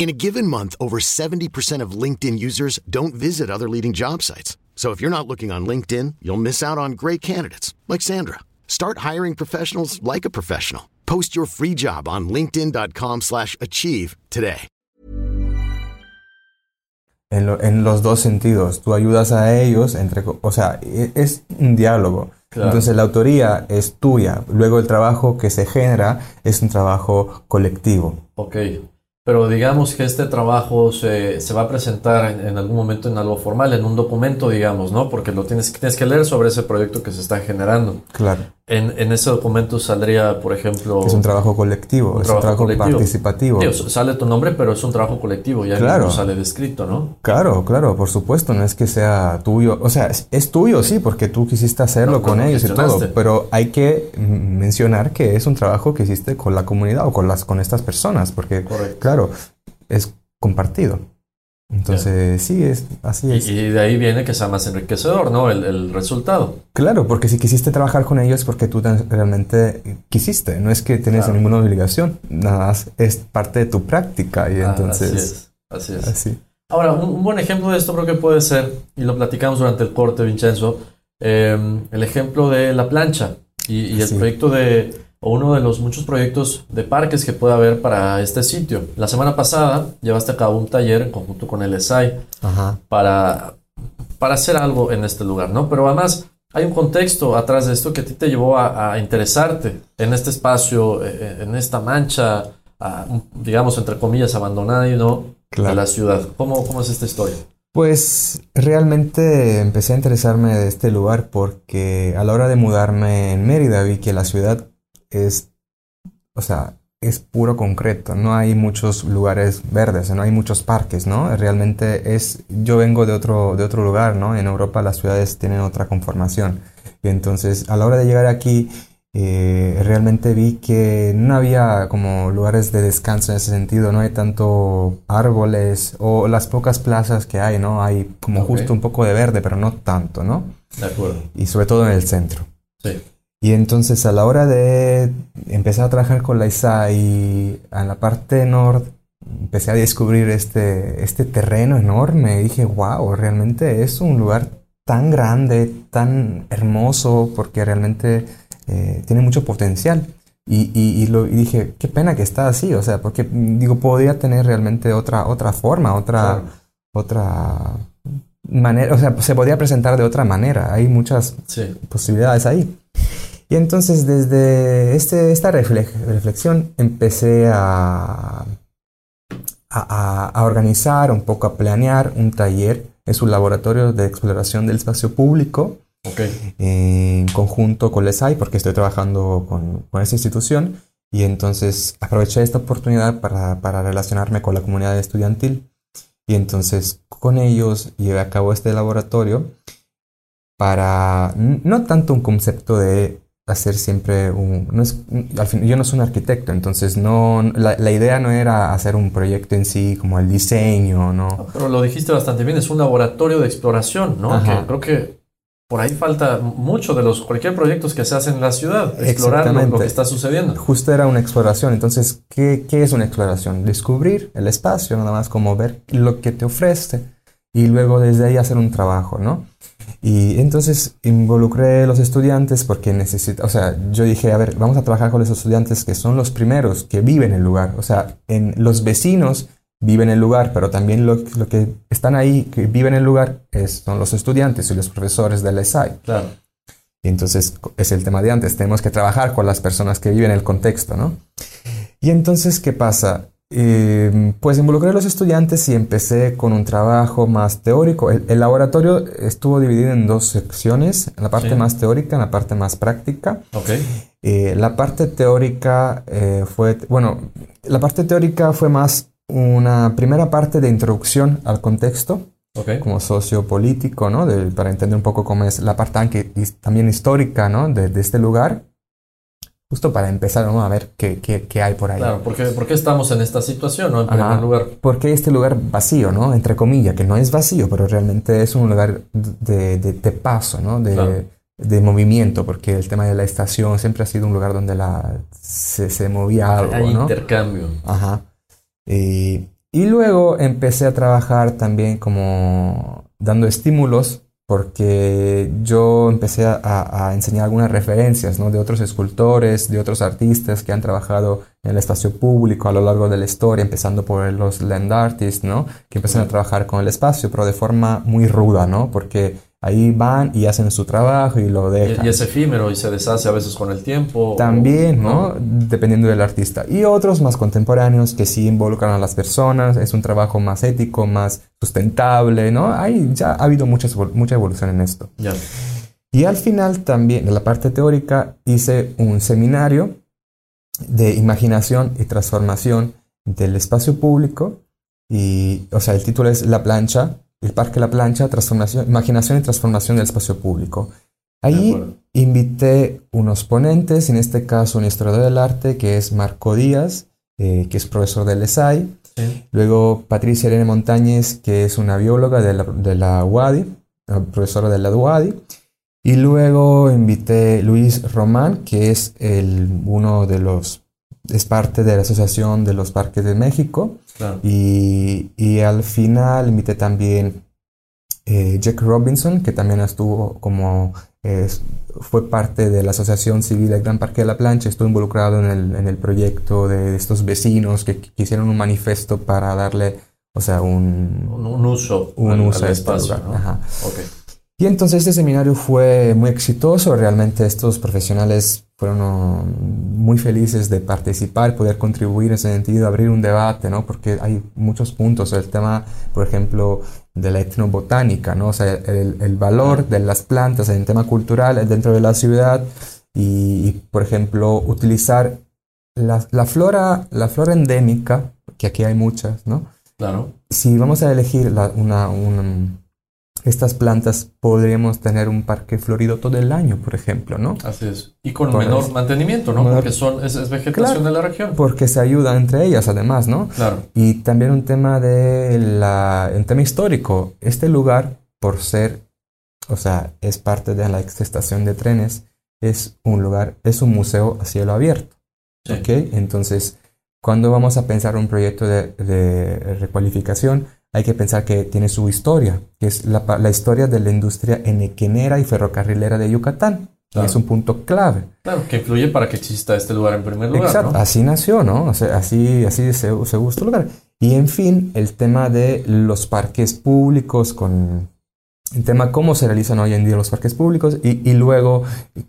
In a given month, over 70% of LinkedIn users don't visit other leading job sites. So if you're not looking on LinkedIn, you'll miss out on great candidates like Sandra. Start hiring professionals like a professional. Post your free job on linkedin.com/achieve slash achieve today. En, lo- en los dos sentidos, tú ayudas a ellos, entre, o sea, es un diálogo. Claro. Entonces la autoría es tuya, luego el trabajo que se genera es un trabajo colectivo. Ok. Pero digamos que este trabajo se, se va a presentar en, algún momento en algo formal, en un documento, digamos, ¿no? Porque lo tienes, tienes que leer sobre ese proyecto que se está generando. Claro. En, en ese documento saldría, por ejemplo... Es un trabajo colectivo, un es un trabajo colectivo. participativo. Sale tu nombre, pero es un trabajo colectivo, ya Claro. mismo sale descrito, ¿no? Claro, claro, por supuesto, no es que sea tuyo, o sea, es, es tuyo, sí, porque tú quisiste hacerlo No, con no, lo ellos y todo, pero hay que mencionar que es un trabajo que hiciste con la comunidad o con las con estas personas, porque Correcto. claro, es compartido. Entonces, sí, es así es. y de ahí viene que sea más enriquecedor, ¿no? El, el resultado. Claro, porque si quisiste trabajar con ellos es porque tú realmente quisiste, no es que tienes Claro. ninguna obligación, nada más es parte de tu práctica y Ah, entonces así es. Así es. así. Ahora, un, un buen ejemplo de esto creo que puede ser, y lo platicamos durante el corte, Vincenzo, eh, el ejemplo de la plancha y, y el Sí. proyecto de, o uno de los muchos proyectos de parques que puede haber para este sitio. La semana pasada llevaste a cabo un taller en conjunto con el ESAI Ajá. para, para hacer algo en este lugar, ¿no? Pero además hay un contexto atrás de esto que a ti te llevó a, a interesarte en este espacio, eh, en esta mancha, a, digamos, entre comillas, abandonada y no Claro. de la ciudad. ¿Cómo, ¿Cómo es esta historia? Pues realmente empecé a interesarme de este lugar porque a la hora de mudarme en Mérida vi que la ciudad es, o sea, es puro concreto, no hay muchos lugares verdes, no hay muchos parques, ¿no? Realmente es, yo vengo de otro, de otro lugar, ¿no? En Europa las ciudades tienen otra conformación. Y entonces a la hora de llegar aquí eh, realmente vi que no había como lugares de descanso en ese sentido, no hay tanto árboles o las pocas plazas que hay, ¿no? Hay como Ok. justo un poco de verde, pero no tanto, ¿no? De acuerdo. Y sobre todo en el centro. Sí. Y entonces a la hora de empezar a trabajar con la ISAI en la parte norte, empecé a descubrir este, este terreno enorme y dije, wow, realmente es un lugar tan grande, tan hermoso, porque realmente eh, tiene mucho potencial. Y, y- y lo, y dije, qué pena que está así, o sea, porque digo, podría tener realmente otra, otra forma, otra, otra manera, o sea, se podría presentar de otra manera. Hay muchas Sí. posibilidades ahí. Y entonces desde este, esta refle- reflexión empecé a, a, a- organizar, un poco a planear un taller. Es un laboratorio de exploración del espacio público Ok. en conjunto con LESAI porque estoy trabajando con, con esta institución y entonces aproveché esta oportunidad para, para relacionarme con la comunidad estudiantil y entonces con ellos llevé a cabo este laboratorio para no tanto un concepto de hacer siempre un... no es- al fin, yo no soy un arquitecto, entonces no, la, la idea no era hacer un proyecto en sí como el diseño, ¿no? Pero lo dijiste bastante bien, es un laboratorio de exploración, ¿no? Que creo que por ahí falta mucho de los cualquier proyectos que se hacen en la ciudad, explorar lo, lo que está sucediendo. Justo era una exploración. Entonces, ¿qué, qué es una exploración? Descubrir el espacio, nada más como ver lo que te ofrece y luego desde ahí hacer un trabajo, ¿no? Y entonces involucré a los estudiantes porque necesito, o sea, yo dije, a ver, vamos a trabajar con los estudiantes que son los primeros que viven el lugar. O sea, en los vecinos viven el lugar, pero también lo, lo que están ahí, que viven el lugar, es, son los estudiantes y los profesores del ESAI. Claro. Y entonces es el tema de antes, tenemos que trabajar con las personas que viven el contexto, ¿no? Y entonces, ¿qué pasa? Eh, pues involucré a los estudiantes y empecé con un trabajo más teórico. El, el laboratorio estuvo dividido en dos secciones, la parte Sí. más teórica, en la parte más práctica. Eh, la parte teórica eh, fue, bueno, la parte teórica fue más una primera parte de introducción al contexto Ok. como sociopolítico, ¿no? De- para entender un poco cómo es la parte también histórica, ¿no? De, de este lugar. Justo para empezar, ¿no? A ver qué, qué- qué hay por ahí. Claro, porque, ¿por qué estamos en esta situación, no? En primer Ajá. lugar. ¿Por qué este lugar vacío, ¿no? Entre comillas, que no es vacío, pero realmente es un lugar de, de- de paso, ¿no? De, Claro. de movimiento, porque el tema de la estación siempre ha sido un lugar donde la, se, se movía algo, Hay ¿no? intercambio. Ajá. Y, y luego empecé a trabajar también como dando estímulos porque yo empecé a, a enseñar algunas referencias, ¿no? de otros escultores, de otros artistas que han trabajado en el espacio público a lo largo de la historia, empezando por los land artists, ¿no? que empiezan a trabajar con el espacio, pero de forma muy ruda, ¿no? porque ahí van y hacen su trabajo y lo Y, dejan. y es efímero y se deshace a veces con el tiempo. También, o- ¿no? Dependiendo del artista. Y otros más contemporáneos que sí involucran a las personas, es un trabajo más ético, más sustentable, ¿no? Hay, ya ha habido mucha, evol- mucha evolución en esto. Ya. Y al final también, en la parte teórica, hice un seminario de imaginación y transformación del espacio público. Y, o sea, el título es La plancha, el Parque La Plancha, transformación, imaginación y transformación del espacio público. Ahí invité unos ponentes, en este caso un historiador del arte que es Marco Díaz, eh, que es profesor del ESAI. Sí. Luego Patricia Irene Montañez, que es una bióloga de la, de la UADI, profesora de la UADI. Y luego invité Luis Román, que es el, uno de los, es parte de la Asociación de los Parques de México. Claro. Y, y al final invité también eh, Jack Robinson, que también estuvo como, eh, fue parte de la Asociación Civil del Gran Parque de la Plancha, estuvo involucrado en el, en el proyecto de estos vecinos que, que hicieron un manifiesto para darle, o sea, un, Un, un uso. un al- uso al a este espacio, lugar. ¿no? Ajá. Ok. Y entonces este seminario fue muy exitoso, realmente estos profesionales fueron muy felices de participar, poder contribuir en ese sentido, abrir un debate, ¿no? Porque hay muchos puntos, el tema, por ejemplo, de la etnobotánica, ¿no? O sea, el, el valor de las plantas en el tema cultural dentro de la ciudad y, y, por ejemplo, utilizar la, la, flora, la flora endémica, que aquí hay muchas, ¿no? Claro. Si vamos a elegir la, una, una estas plantas podríamos tener un parque florido todo el año, por ejemplo, ¿no? Así es. Y con Por menor mantenimiento, ¿no? Menor- Porque son, es, es vegetación Claro. de la región. Porque se ayudan entre ellas, además, ¿no? Claro. Y también un tema de la, un tema histórico. Este lugar, por ser, o sea, es parte de la exestación de trenes, es un lugar, es un museo a cielo abierto. Sí. ¿Ok? Entonces, cuando vamos a pensar un proyecto de, de recualificación, hay que pensar que tiene su historia, que es la, la historia de la industria enequenera y ferrocarrilera de Yucatán. Claro. es un punto clave. Claro, que influye para que exista este lugar en primer lugar, Exacto, ¿no? así nació, ¿no? O sea, así, así se, se gustó el lugar. Y en fin, el tema de los parques públicos, con el tema cómo se realizan hoy en día los parques públicos y, y luego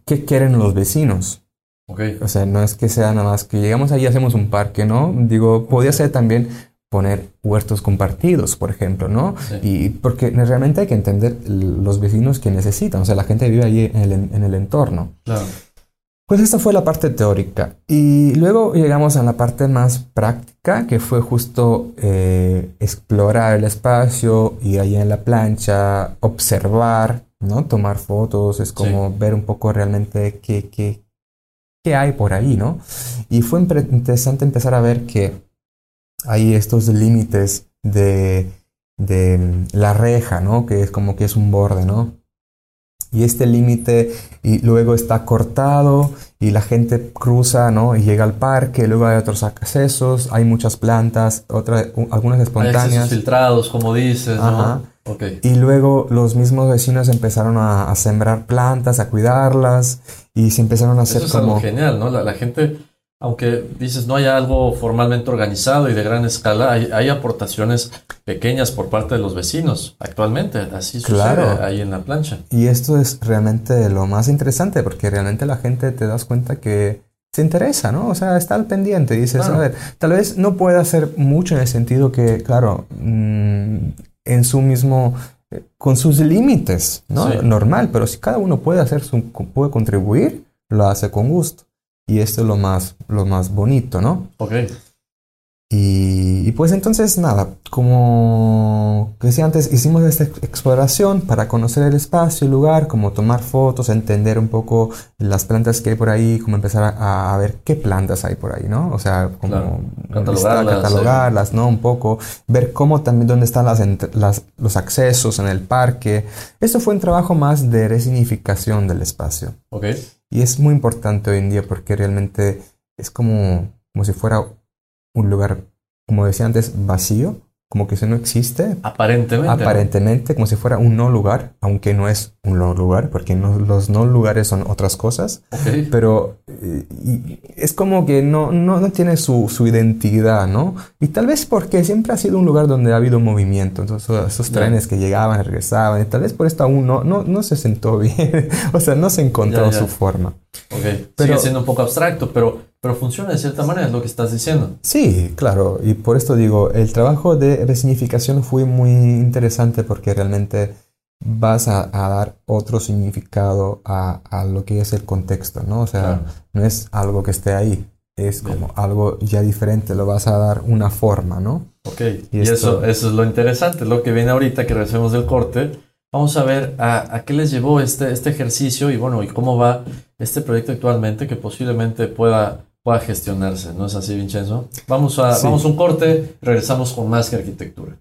qué quieren los vecinos. Ok. O sea, no es que sea nada más que llegamos ahí y hacemos un parque, ¿no? Digo, podría ser también poner huertos compartidos, por ejemplo, ¿no? Sí. Y porque realmente hay que entender los vecinos que necesitan, o sea, la gente vive ahí en el, en el entorno. Claro. Pues esta fue la parte teórica. Y luego llegamos a la parte más práctica, que fue justo eh, explorar el espacio, ir ahí en la plancha, observar, ¿no? Tomar fotos, es como ver un poco realmente qué, qué, qué hay por ahí, ¿no? Y fue interesante empezar a ver que hay estos límites de, de la reja, ¿no? Que es como que es un borde, ¿no? Y este límite y luego está cortado y la gente cruza, ¿no? Y llega al parque, luego hay otros accesos, hay muchas plantas, otras, algunas Hay espontáneas. filtrados, como dices, ¿no? Ajá. Ok. Y luego los mismos vecinos empezaron a, a sembrar plantas, a cuidarlas y se empezaron a hacer Eso es como... algo genial, ¿no? La, la gente, aunque dices no hay algo formalmente organizado y de gran escala, hay, hay aportaciones pequeñas por parte de los vecinos actualmente. Así sucede ahí en la plancha. Y esto es realmente lo más interesante porque realmente la gente te das cuenta que se interesa, ¿no? O sea, está al pendiente. Dices, Claro. a ver, tal vez no pueda hacer mucho en el sentido que, claro, mm, en su mismo, eh, con sus límites, ¿no? Sí. Normal, pero si cada uno puede hacer su, puede contribuir, lo hace con gusto. Y esto es lo más, lo más bonito, ¿no? Ok. Y, y pues entonces nada, como decía antes, hicimos esta ex- exploración para conocer el espacio, el lugar, como tomar fotos, entender un poco las plantas que hay por ahí, como empezar a, a ver qué plantas hay por ahí, ¿no? O sea, como Claro, listar, catalogarlas, ¿no? Un poco, ver cómo también dónde están las, ent- las- los accesos en el parque. Esto fue un trabajo más de resignificación del espacio. Ok. Y es muy importante hoy en día porque realmente es como, como si fuera un lugar, como decía antes, vacío, como que eso no existe. Aparentemente. ¿no? Aparentemente, como si fuera un no lugar, aunque no es un no lugar, porque no- los no lugares son otras cosas. Ok. Pero eh, es como que no, no, no tiene su, su identidad, ¿no? Y tal vez porque siempre ha sido un lugar donde ha habido movimiento, entonces esos Ya. trenes que llegaban, regresaban, y tal vez por esto aún no, no, no se sentó bien, o sea, no se encontró Ya, ya. su forma. Ok. Pero- Sigue siendo un poco abstracto, pero, pero funciona de cierta manera, es lo que estás diciendo. Sí, claro, y por esto digo, el trabajo de resignificación fue muy interesante porque realmente vas a, a dar otro significado a, a lo que es el contexto, ¿no? O sea, Claro. no es algo que esté ahí, es como algo ya diferente, lo vas a dar una forma, ¿no? Ok. Y Y, esto- eso, eso es lo interesante, lo que viene ahorita, que regresemos del corte. Vamos a ver a, a qué les llevó este, este ejercicio y bueno, y cómo va este proyecto actualmente que posiblemente pueda, pueda gestionarse, ¿no es así, Vincenzo? Vamos a, Sí. vamos a un corte, regresamos con más que arquitectura.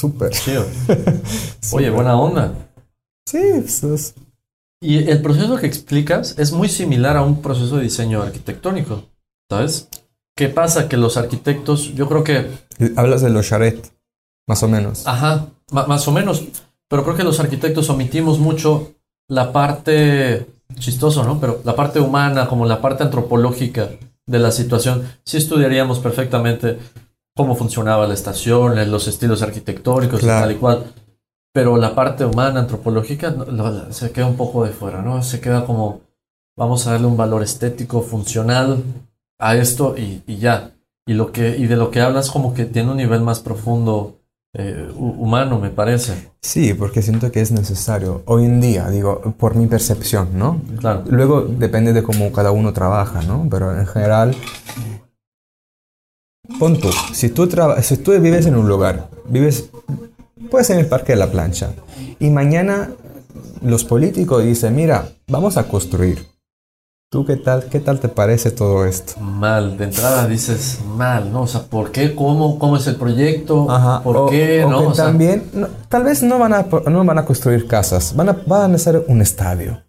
Súper. Chido. Oye, buena onda. Sí, pues, es- Y el proceso que explicas es muy similar a un proceso de diseño arquitectónico, ¿sabes? ¿Qué pasa? Que los arquitectos, yo creo que hablas de los charret, más o menos. Ajá, más o menos. Pero creo que los arquitectos omitimos mucho la parte chistoso, ¿no? Pero la parte humana, como la parte antropológica de la situación. Sí estudiaríamos perfectamente cómo funcionaba la estación, los estilos arquitectónicos Claro. y tal y cual. Pero la parte humana, antropológica, se queda un poco de fuera, ¿no? Se queda como, vamos a darle un valor estético, funcional a esto y, y ya. Y, lo que, y de lo que hablas como que tiene un nivel más profundo eh, hu- humano, me parece. Sí, porque siento que es necesario. Hoy en día, digo, por mi percepción, ¿no? Claro. Luego depende de cómo cada uno trabaja, ¿no? Pero en general, pon tú, si tú, si tú vives en un lugar, vives, puede ser en el Parque de la Plancha, y mañana los políticos dicen, mira, vamos a construir. ¿Tú qué tal, qué tal te parece todo esto? Mal, de entrada dices mal, ¿no? O sea, ¿por qué? ¿Cómo? ¿Cómo es el proyecto? Ajá, ¿Por o- qué? o ¿No? que O sea, también, no, tal vez no van, a, no van a construir casas, van a, van a hacer un estadio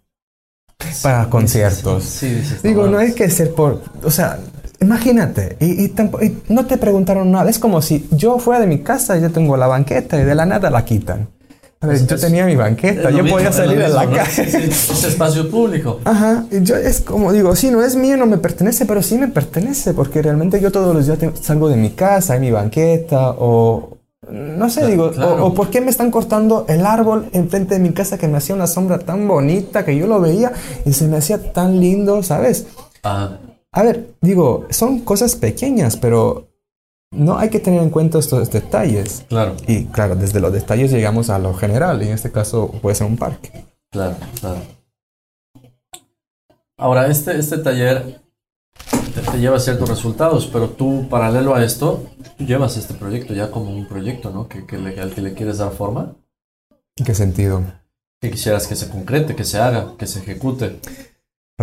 para conciertos. Sí, dices. Digo, no hay que ser por... O sea, imagínate, y, y tampo- y no te preguntaron nada. Es como si yo fuera de mi casa y yo tengo la banqueta y de la nada la quitan. A ver, yo tenía mi banqueta, yo mismo, podía salir a mismo, la ¿no? calle. Es espacio público. Ajá, yo es como digo, sí, no es mío, no me pertenece, pero sí me pertenece, porque realmente yo todos los días te- salgo de mi casa, hay mi banqueta, o no sé, digo, claro. o, o por qué me están cortando el árbol enfrente de mi casa que me hacía una sombra tan bonita que yo lo veía y se me hacía tan lindo, ¿sabes? Ajá. A ver, digo, son cosas pequeñas, pero no hay que tener en cuenta estos detalles. Claro, Y claro, desde los detalles llegamos a lo general, y en este caso puede ser un parque. claro, claro. Ahora, este, este taller te, te lleva ciertos resultados, pero tú, paralelo a esto, tú llevas este proyecto ya como un proyecto, ¿no? Que, que le, al que le quieres dar forma, ¿En qué sentido? que quisieras que se concrete, que se haga, que se ejecute.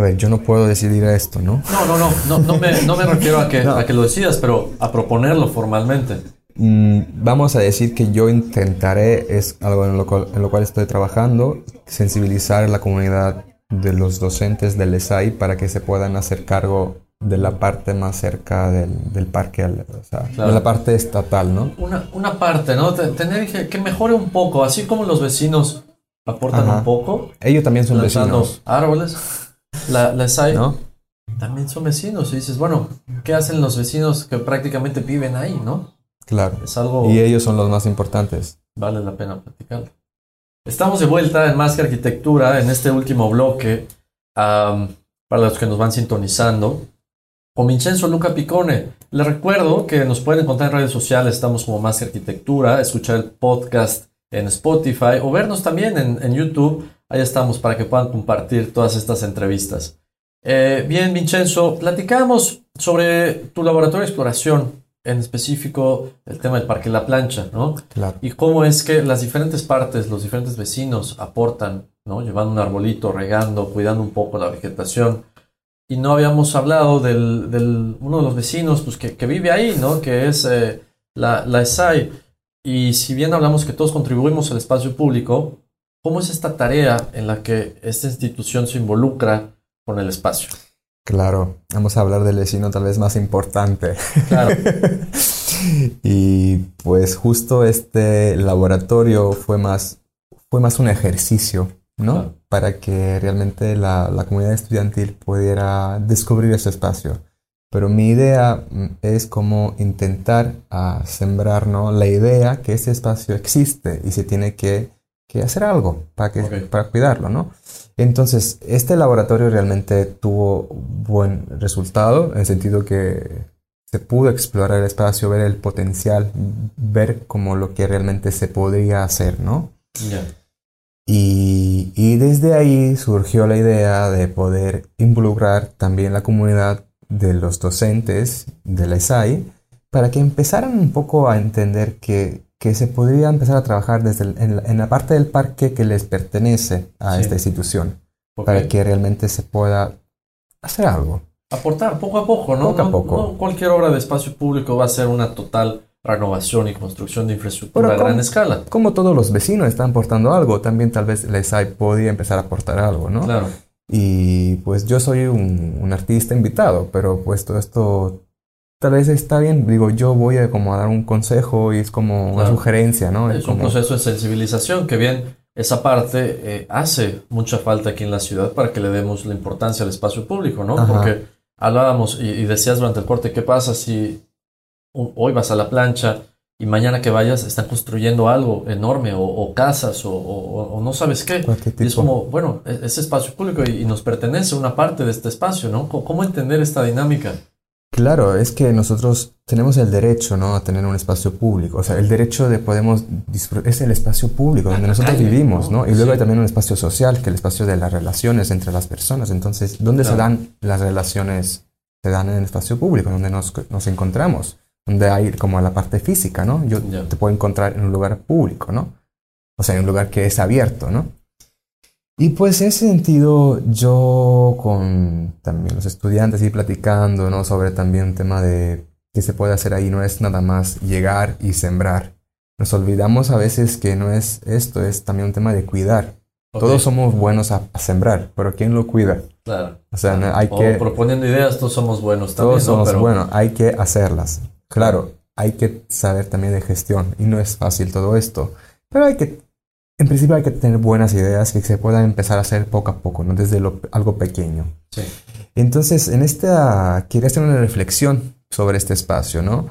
A ver, yo no puedo decidir esto, ¿no? No, no, no, no, no, me, no me refiero a que, No. a que lo decidas, pero a proponerlo formalmente. Mm, vamos a decir que yo intentaré, es algo en lo, cual, en lo cual estoy trabajando, sensibilizar a la comunidad de los docentes del ESAI para que se puedan hacer cargo de la parte más cerca del, del parque, o sea, Claro. de la parte estatal, ¿no? Una, una parte, ¿no? Te- Tener que, que mejore un poco, así como los vecinos aportan Ajá. un poco, Ellos también son vecinos, árboles. La, la SAI ¿no? también son vecinos. Y dices, bueno, ¿qué hacen los vecinos que prácticamente viven ahí, no? Claro. Es algo Y ellos son los más importantes. vale la pena platicarlo. Estamos de vuelta en Más que Arquitectura, en este último bloque, para los que nos van sintonizando, con Vincenzo Luca Picone. Les recuerdo que nos pueden encontrar en redes sociales, estamos como Más que Arquitectura, escuchar el podcast en Spotify o vernos también en, en YouTube. Ahí estamos para que puedan compartir todas estas entrevistas. Eh, bien, Vincenzo, platicamos sobre tu laboratorio de exploración, en específico el tema del Parque La Plancha, ¿no? Claro. Y cómo es que las diferentes partes, los diferentes vecinos aportan, ¿no? Llevando un arbolito, regando, cuidando un poco la vegetación. Y no habíamos hablado del, del- uno de los vecinos pues, que, que vive ahí, ¿no? Que es eh, la, la ESAI. Y si bien hablamos que todos contribuimos al espacio público, ¿cómo es esta tarea en la que esta institución se involucra con el espacio? Claro. Vamos a hablar del vecino tal vez más importante. Claro, y pues justo este laboratorio fue más, fue más un ejercicio, ¿no? Claro. Para que realmente la, la comunidad estudiantil pudiera descubrir ese espacio. Pero mi idea mm, es como intentar ah, sembrar, ¿no? La idea que ese espacio existe y se tiene que, que hacer algo para, que, para cuidarlo, ¿no? Entonces, este laboratorio realmente tuvo buen resultado, en el sentido que se pudo explorar el espacio, ver el potencial, ver como lo que realmente se podría hacer, ¿no? Y, y desde ahí surgió la idea de poder involucrar también la comunidad de los docentes de la ESAI para que empezaran un poco a entender que, que se podría empezar a trabajar desde el- en, la, en la parte del parque que les pertenece a Sí. esta institución, para que realmente se pueda hacer algo. aportar poco a poco, ¿no? Poco a poco. no cualquier obra de espacio público va a ser una total renovación y construcción de infraestructura Pero a gran escala. Como todos los vecinos están aportando algo, también tal vez la ESAI podría empezar a aportar algo, ¿no? Claro, Y pues yo soy un, un artista invitado, pero pues todo esto tal vez está bien. Digo, yo voy a como a dar un consejo y es como una Claro. sugerencia, ¿no? es un como, proceso de sensibilización que bien esa parte eh, hace mucha falta aquí en la ciudad para que le demos la importancia al espacio público, ¿no? Ajá. Porque hablábamos y, y decías durante el corte, ¿qué pasa si hoy vas a la plancha y mañana que vayas están construyendo algo enorme o, o casas o, o- o no sabes qué. Y es como, bueno, e- es espacio público y, y nos pertenece una parte de este espacio, ¿no? ¿Cómo, cómo entender esta dinámica? Claro, es que nosotros tenemos el derecho, ¿no? a tener un espacio público. O sea, el derecho de podemos disfrutar, es el espacio público donde nosotros vivimos, ¿no? Y luego hay también un espacio social, que es el espacio de las relaciones entre las personas. Entonces, ¿dónde se dan las relaciones? Se dan en el espacio público, donde nos, nos encontramos, donde hay como la parte física, ¿no? Yo te puedo encontrar en un lugar público, ¿no? O sea, en un lugar que es abierto, ¿no? Y pues en ese sentido, yo con también los estudiantes y platicando, ¿no? Sobre también un tema de qué se puede hacer ahí, no es nada más llegar y sembrar. Nos olvidamos a veces que no es esto, es también un tema de cuidar. Todos somos buenos a, a sembrar, pero ¿quién lo cuida? Claro. O sea, no- hay O que... proponiendo ideas, todos somos buenos también, Todos ¿no? somos Pero- buenos, hay que hacerlas. Claro, hay que saber también de gestión y no es fácil todo esto. Pero hay que, en principio hay que tener buenas ideas que se puedan empezar a hacer poco a poco, no desde lo- algo pequeño. Sí. Entonces, en esta, quería hacer una reflexión sobre este espacio, ¿no?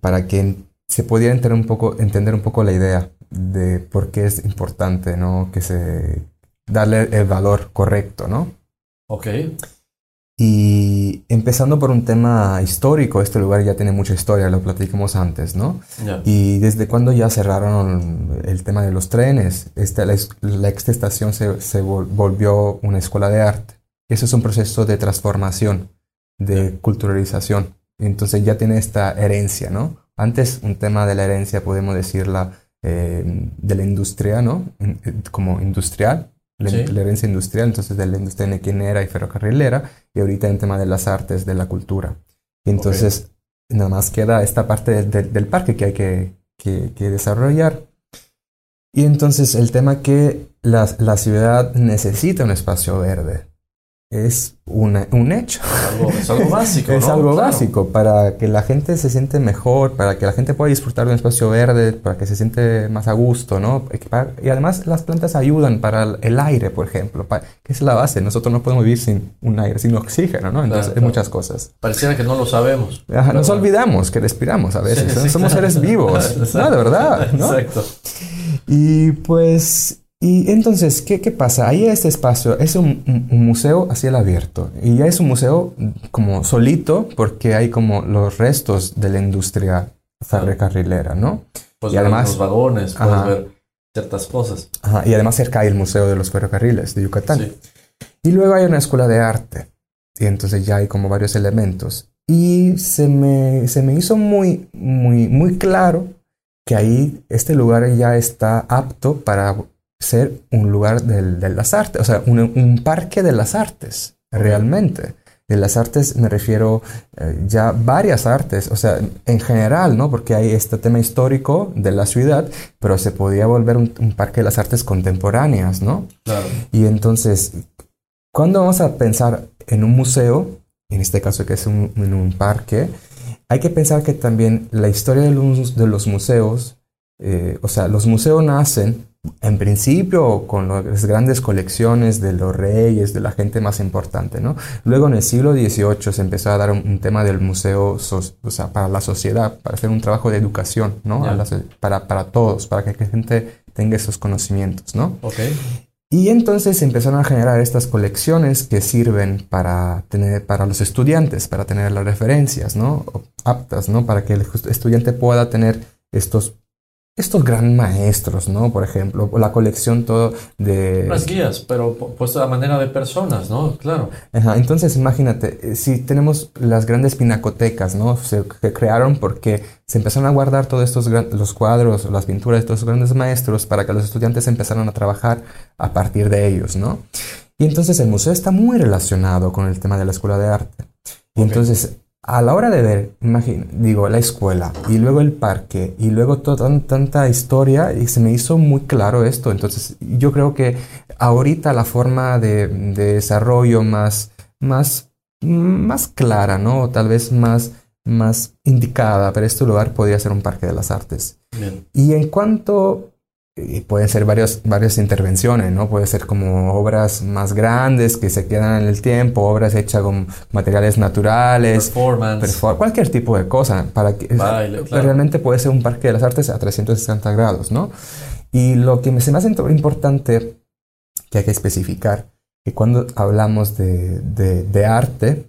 Para que se pudiera entender un poco, entender un poco la idea de por qué es importante, ¿no? Que se, darle el valor correcto, ¿no? Ok. Y empezando por un tema histórico, este lugar ya tiene mucha historia, lo platicamos antes, ¿no? Ya. Y desde cuando ya cerraron el tema de los trenes, esta, la, la ex estación se, se vol- volvió una escuela de arte. Eso es un proceso de transformación, de culturalización. Entonces ya tiene esta herencia, ¿no? Antes un tema de la herencia, podemos decirla, eh, de la industria, ¿no? Como industrial, la, Sí. la herencia industrial, entonces de la industria nequinera y ferrocarrilera, y ahorita en tema de las artes, de la cultura. Entonces nada más queda esta parte de- de- del parque que hay que, que- que desarrollar. Y entonces el tema que la, la ciudad necesita un espacio verde es una- un hecho. Algo- es algo básico, Es ¿no? algo Claro. básico para que la gente se siente mejor, para que la gente pueda disfrutar de un espacio verde, para que se siente más a gusto, ¿no? Y para- Y además las plantas ayudan para el- aire, por ejemplo, pa- que es la base. Nosotros no podemos vivir sin un aire, sin oxígeno, ¿no? Entonces hay claro. muchas cosas. Pareciera que no lo sabemos. Ajá, nos olvidamos que respiramos a veces. Sí, ¿no? sí, Somos seres vivos. no, de verdad, ¿no? Exacto. Y pues, y entonces, ¿qué, qué pasa? Ahí este espacio es un, museo a cielo abierto. Y ya es un museo como solito porque hay como los restos de la industria ferrocarrilera, ¿no? Y además- los vagones, puedes Ajá. ver ciertas cosas. Ajá, y además cerca hay el Museo de los Ferrocarriles de Yucatán. Sí. Y luego hay una escuela de arte. Y entonces ya hay como varios elementos. Y se me, se me hizo muy, muy, muy claro que ahí este lugar ya está apto para ser un lugar de las artes, o sea, un, un parque de las artes, realmente. De las artes me refiero eh, ya varias artes, o sea, en general, ¿no? Porque hay este tema histórico de la ciudad, pero se podía volver un, un parque de las artes contemporáneas, ¿no? Claro. Y entonces, cuando vamos a pensar en un museo, en este caso que es un, en un parque, hay que pensar que también la historia de los, de los museos, eh, o sea, los museos nacen en principio con las grandes colecciones de los reyes, de la gente más importante, ¿no? Luego en el siglo XVIII se empezó a dar un, un tema del museo, so- o sea, para la sociedad, para hacer un trabajo de educación, ¿no? Ya. A la para, para todos, para que la gente tenga esos conocimientos, ¿no? Ok. Y entonces empezaron a generar estas colecciones que sirven para tener para los estudiantes, para tener las referencias, ¿no? Aptas, ¿no? Para que el estudiante pueda tener estos estos gran maestros, ¿no? Por ejemplo, la colección todo de Las guías, pero pu- puesto a manera de personas, ¿no? Claro. Ajá, entonces imagínate, eh, si tenemos las grandes pinacotecas, ¿no? Se que crearon porque se empezaron a guardar todos estos gran- los cuadros, las pinturas de estos grandes maestros para que los estudiantes empezaran a trabajar a partir de ellos, ¿no? Y entonces el museo está muy relacionado con el tema de la escuela de arte. Y entonces, a la hora de ver, imagina, digo, la escuela y luego el parque y luego to- tan- tanta historia, y se me hizo muy claro esto. Entonces, yo creo que ahorita la forma de, de desarrollo más, más, más clara, ¿no? O tal vez más, más indicada para este lugar podría ser un parque de las artes. Bien. Y en cuanto y pueden ser varias, varias intervenciones, ¿no? Puede ser como obras más grandes que se quedan en el tiempo, obras hechas con materiales naturales, Performance. perfor- cualquier tipo de cosa. Para que, Baile, pero claro. Realmente puede ser un parque de las artes a 360 grados, ¿no? Y lo que me, se me hace importante que hay que especificar, que cuando hablamos de, de- de arte,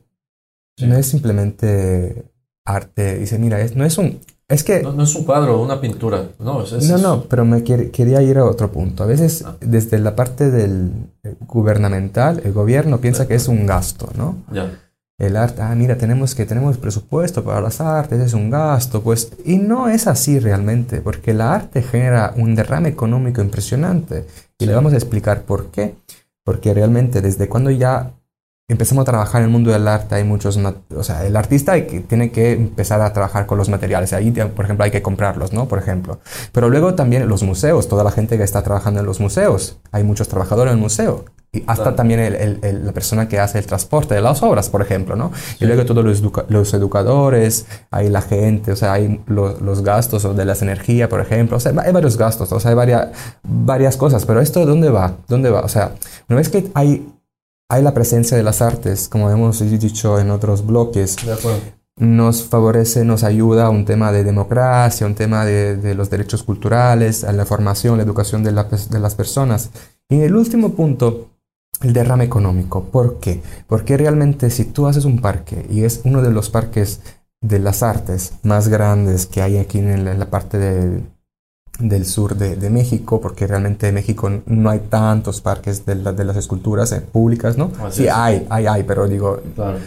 no es simplemente arte, dice, mira, es, no es un... Es que... No, no es un cuadro, una pintura. No, es, es- No, no, pero me quer- quería ir a otro punto. A veces, Ah. desde la parte del eh, gubernamental, el gobierno piensa que es un gasto, ¿no? Ya. El arte, ah, mira, tenemos que tenemos presupuesto para las artes, es un gasto, pues, y no es así realmente, porque la arte genera un derrame económico impresionante. Y le vamos a explicar por qué. Porque realmente desde cuando ya empezamos a trabajar en el mundo del arte hay muchos, o sea, el artista hay que- tiene que empezar a trabajar con los materiales. Ahí, por ejemplo, hay que comprarlos, ¿no? Por ejemplo. Pero luego también los museos, toda la gente que está trabajando en los museos. Hay muchos trabajadores en el museo. Y hasta Claro. también el- el- el- la persona que hace el transporte de las obras, por ejemplo, ¿no? Y luego todos los, educa- los educadores, hay la gente, o sea, hay lo- los gastos de las energías, por ejemplo, o sea, hay varios gastos, o sea, hay varias, varias cosas, pero esto ¿dónde va? ¿Dónde va? O sea, una vez que hay, hay la presencia de las artes, como hemos dicho en otros bloques, De acuerdo. nos favorece, nos ayuda a un tema de democracia, un tema de, de los derechos culturales, a la formación, la educación de, la pers- de las personas. Y en el último punto, el derrame económico. ¿Por qué? Porque realmente si tú haces un parque y es uno de los parques de las artes más grandes que hay aquí en la, en la parte de- del sur de, de México, porque realmente en México no hay tantos parques de, la- de las esculturas eh, públicas, ¿no? Así Sí, es. hay, hay, hay, pero digo, Claro.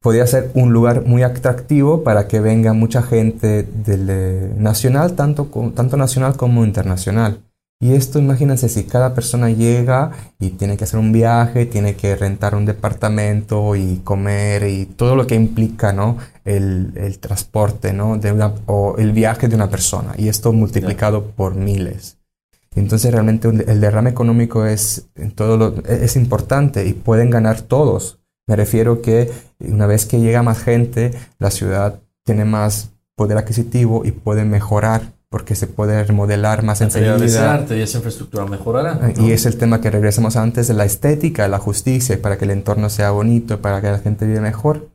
podría ser un lugar muy atractivo para que venga mucha gente del eh, nacional, tanto, tanto nacional como internacional. Y esto, imagínense, si cada persona llega y tiene que hacer un viaje, tiene que rentar un departamento y comer y todo lo que implica, ¿no? El, el transporte, ¿no? De una, o el viaje de una persona. Y esto multiplicado por miles. Entonces realmente el derrame económico es, en todo lo- e-, es importante y pueden ganar todos. Me refiero que una vez que llega más gente, la ciudad tiene más poder adquisitivo y puede mejorar porque se puede remodelar más de enseguida. arte y esa infraestructura mejorará. Y es el tema que regresamos antes de la estética, la justicia, para que el entorno sea bonito, para que la gente viva mejor.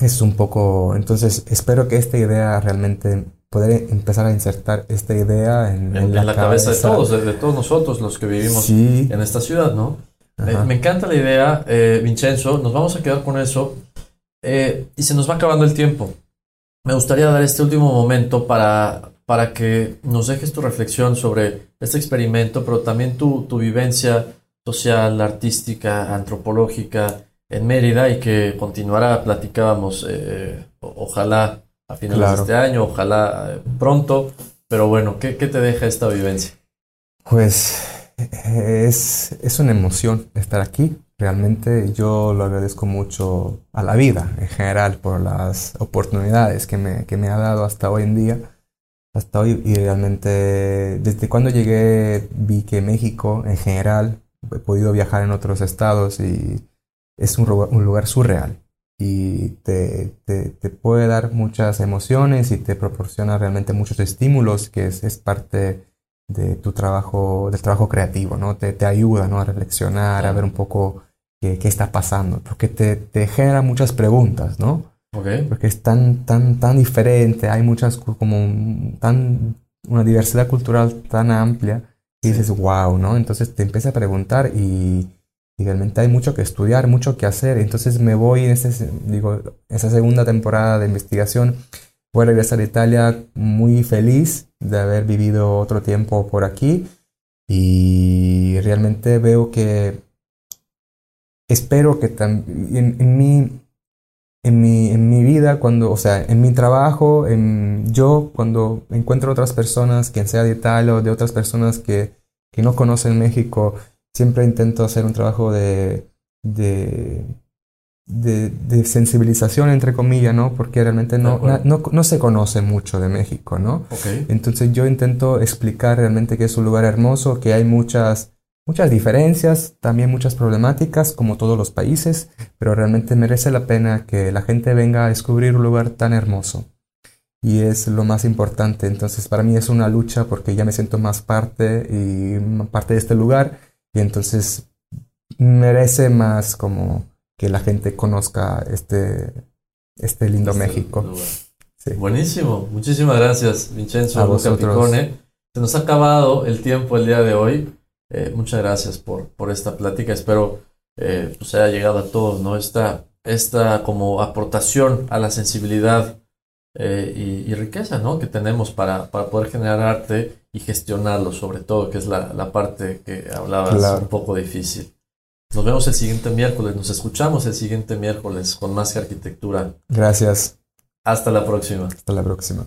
Es un poco, entonces espero que esta idea realmente poder empezar a insertar esta idea en, en, en la cabeza de todos, de, de todos nosotros los que vivimos Sí. en esta ciudad, ¿no? Eh, me encanta la idea, eh, Vincenzo. Nos vamos a quedar con eso. Eh, y se nos va acabando el tiempo. Me gustaría dar este último momento para, para que nos dejes tu reflexión sobre este experimento, pero también tu, tu vivencia social, artística, antropológica en Mérida y que continuará, platicábamos, eh, ojalá a finales Claro. de este año, ojalá eh, pronto. Pero bueno, ¿qué, qué te deja esta vivencia? Pues es, es una emoción estar aquí. Realmente yo lo agradezco mucho a la vida en general por las oportunidades que me, que me ha dado hasta hoy en día. Hasta hoy y realmente desde cuando llegué vi que México en general he podido viajar en otros estados y es un, un lugar surreal y te, te, te puede dar muchas emociones y te proporciona realmente muchos estímulos que es, es parte de tu trabajo, del trabajo creativo, ¿no? Te, te ayuda, ¿no? A reflexionar, a ver un poco qué, qué está pasando, porque te, te genera muchas preguntas, ¿no? ¿Ok? Porque es tan, tan, tan diferente, hay muchas, como tan, una diversidad cultural tan amplia, y dices, wow, ¿no? Entonces te empieza a preguntar y, y realmente hay mucho que estudiar, mucho que hacer, entonces me voy en digo, esa segunda temporada de investigación, voy a regresar a Italia muy feliz de haber vivido otro tiempo por aquí y realmente veo que espero que también en, mi en mi, en mi vida, cuando, o sea, en mi trabajo, en, yo cuando encuentro otras personas, quien sea de Italia o de otras personas que, que no conocen México, siempre intento hacer un trabajo de, de, de, de sensibilización, entre comillas, ¿no? Porque realmente no, na- no, no se conoce mucho de México, ¿no? Ok. Entonces yo intento explicar realmente que es un lugar hermoso, que hay muchas, muchas diferencias, también muchas problemáticas, como todos los países, pero realmente merece la pena que la gente venga a descubrir un lugar tan hermoso. y es lo más importante. Entonces para mí es una lucha porque ya me siento más parte y parte de este lugar y entonces merece más como que la gente conozca este, este lindo Este México. Sí. Buenísimo, muchísimas gracias, Vincenzo A vosotros. Picone. Se nos ha acabado el tiempo el día de hoy. Eh, muchas gracias por, por esta plática. Espero eh, pues haya llegado a todos, ¿no? Esta, esta como aportación a la sensibilidad eh, y, y riqueza, ¿no? Que tenemos para, para poder generar arte y gestionarlo, sobre todo, que es la, la parte que hablabas Claro. un poco difícil. Nos vemos el siguiente miércoles, nos escuchamos el siguiente miércoles con más que arquitectura. Gracias. Hasta la próxima. Hasta la próxima.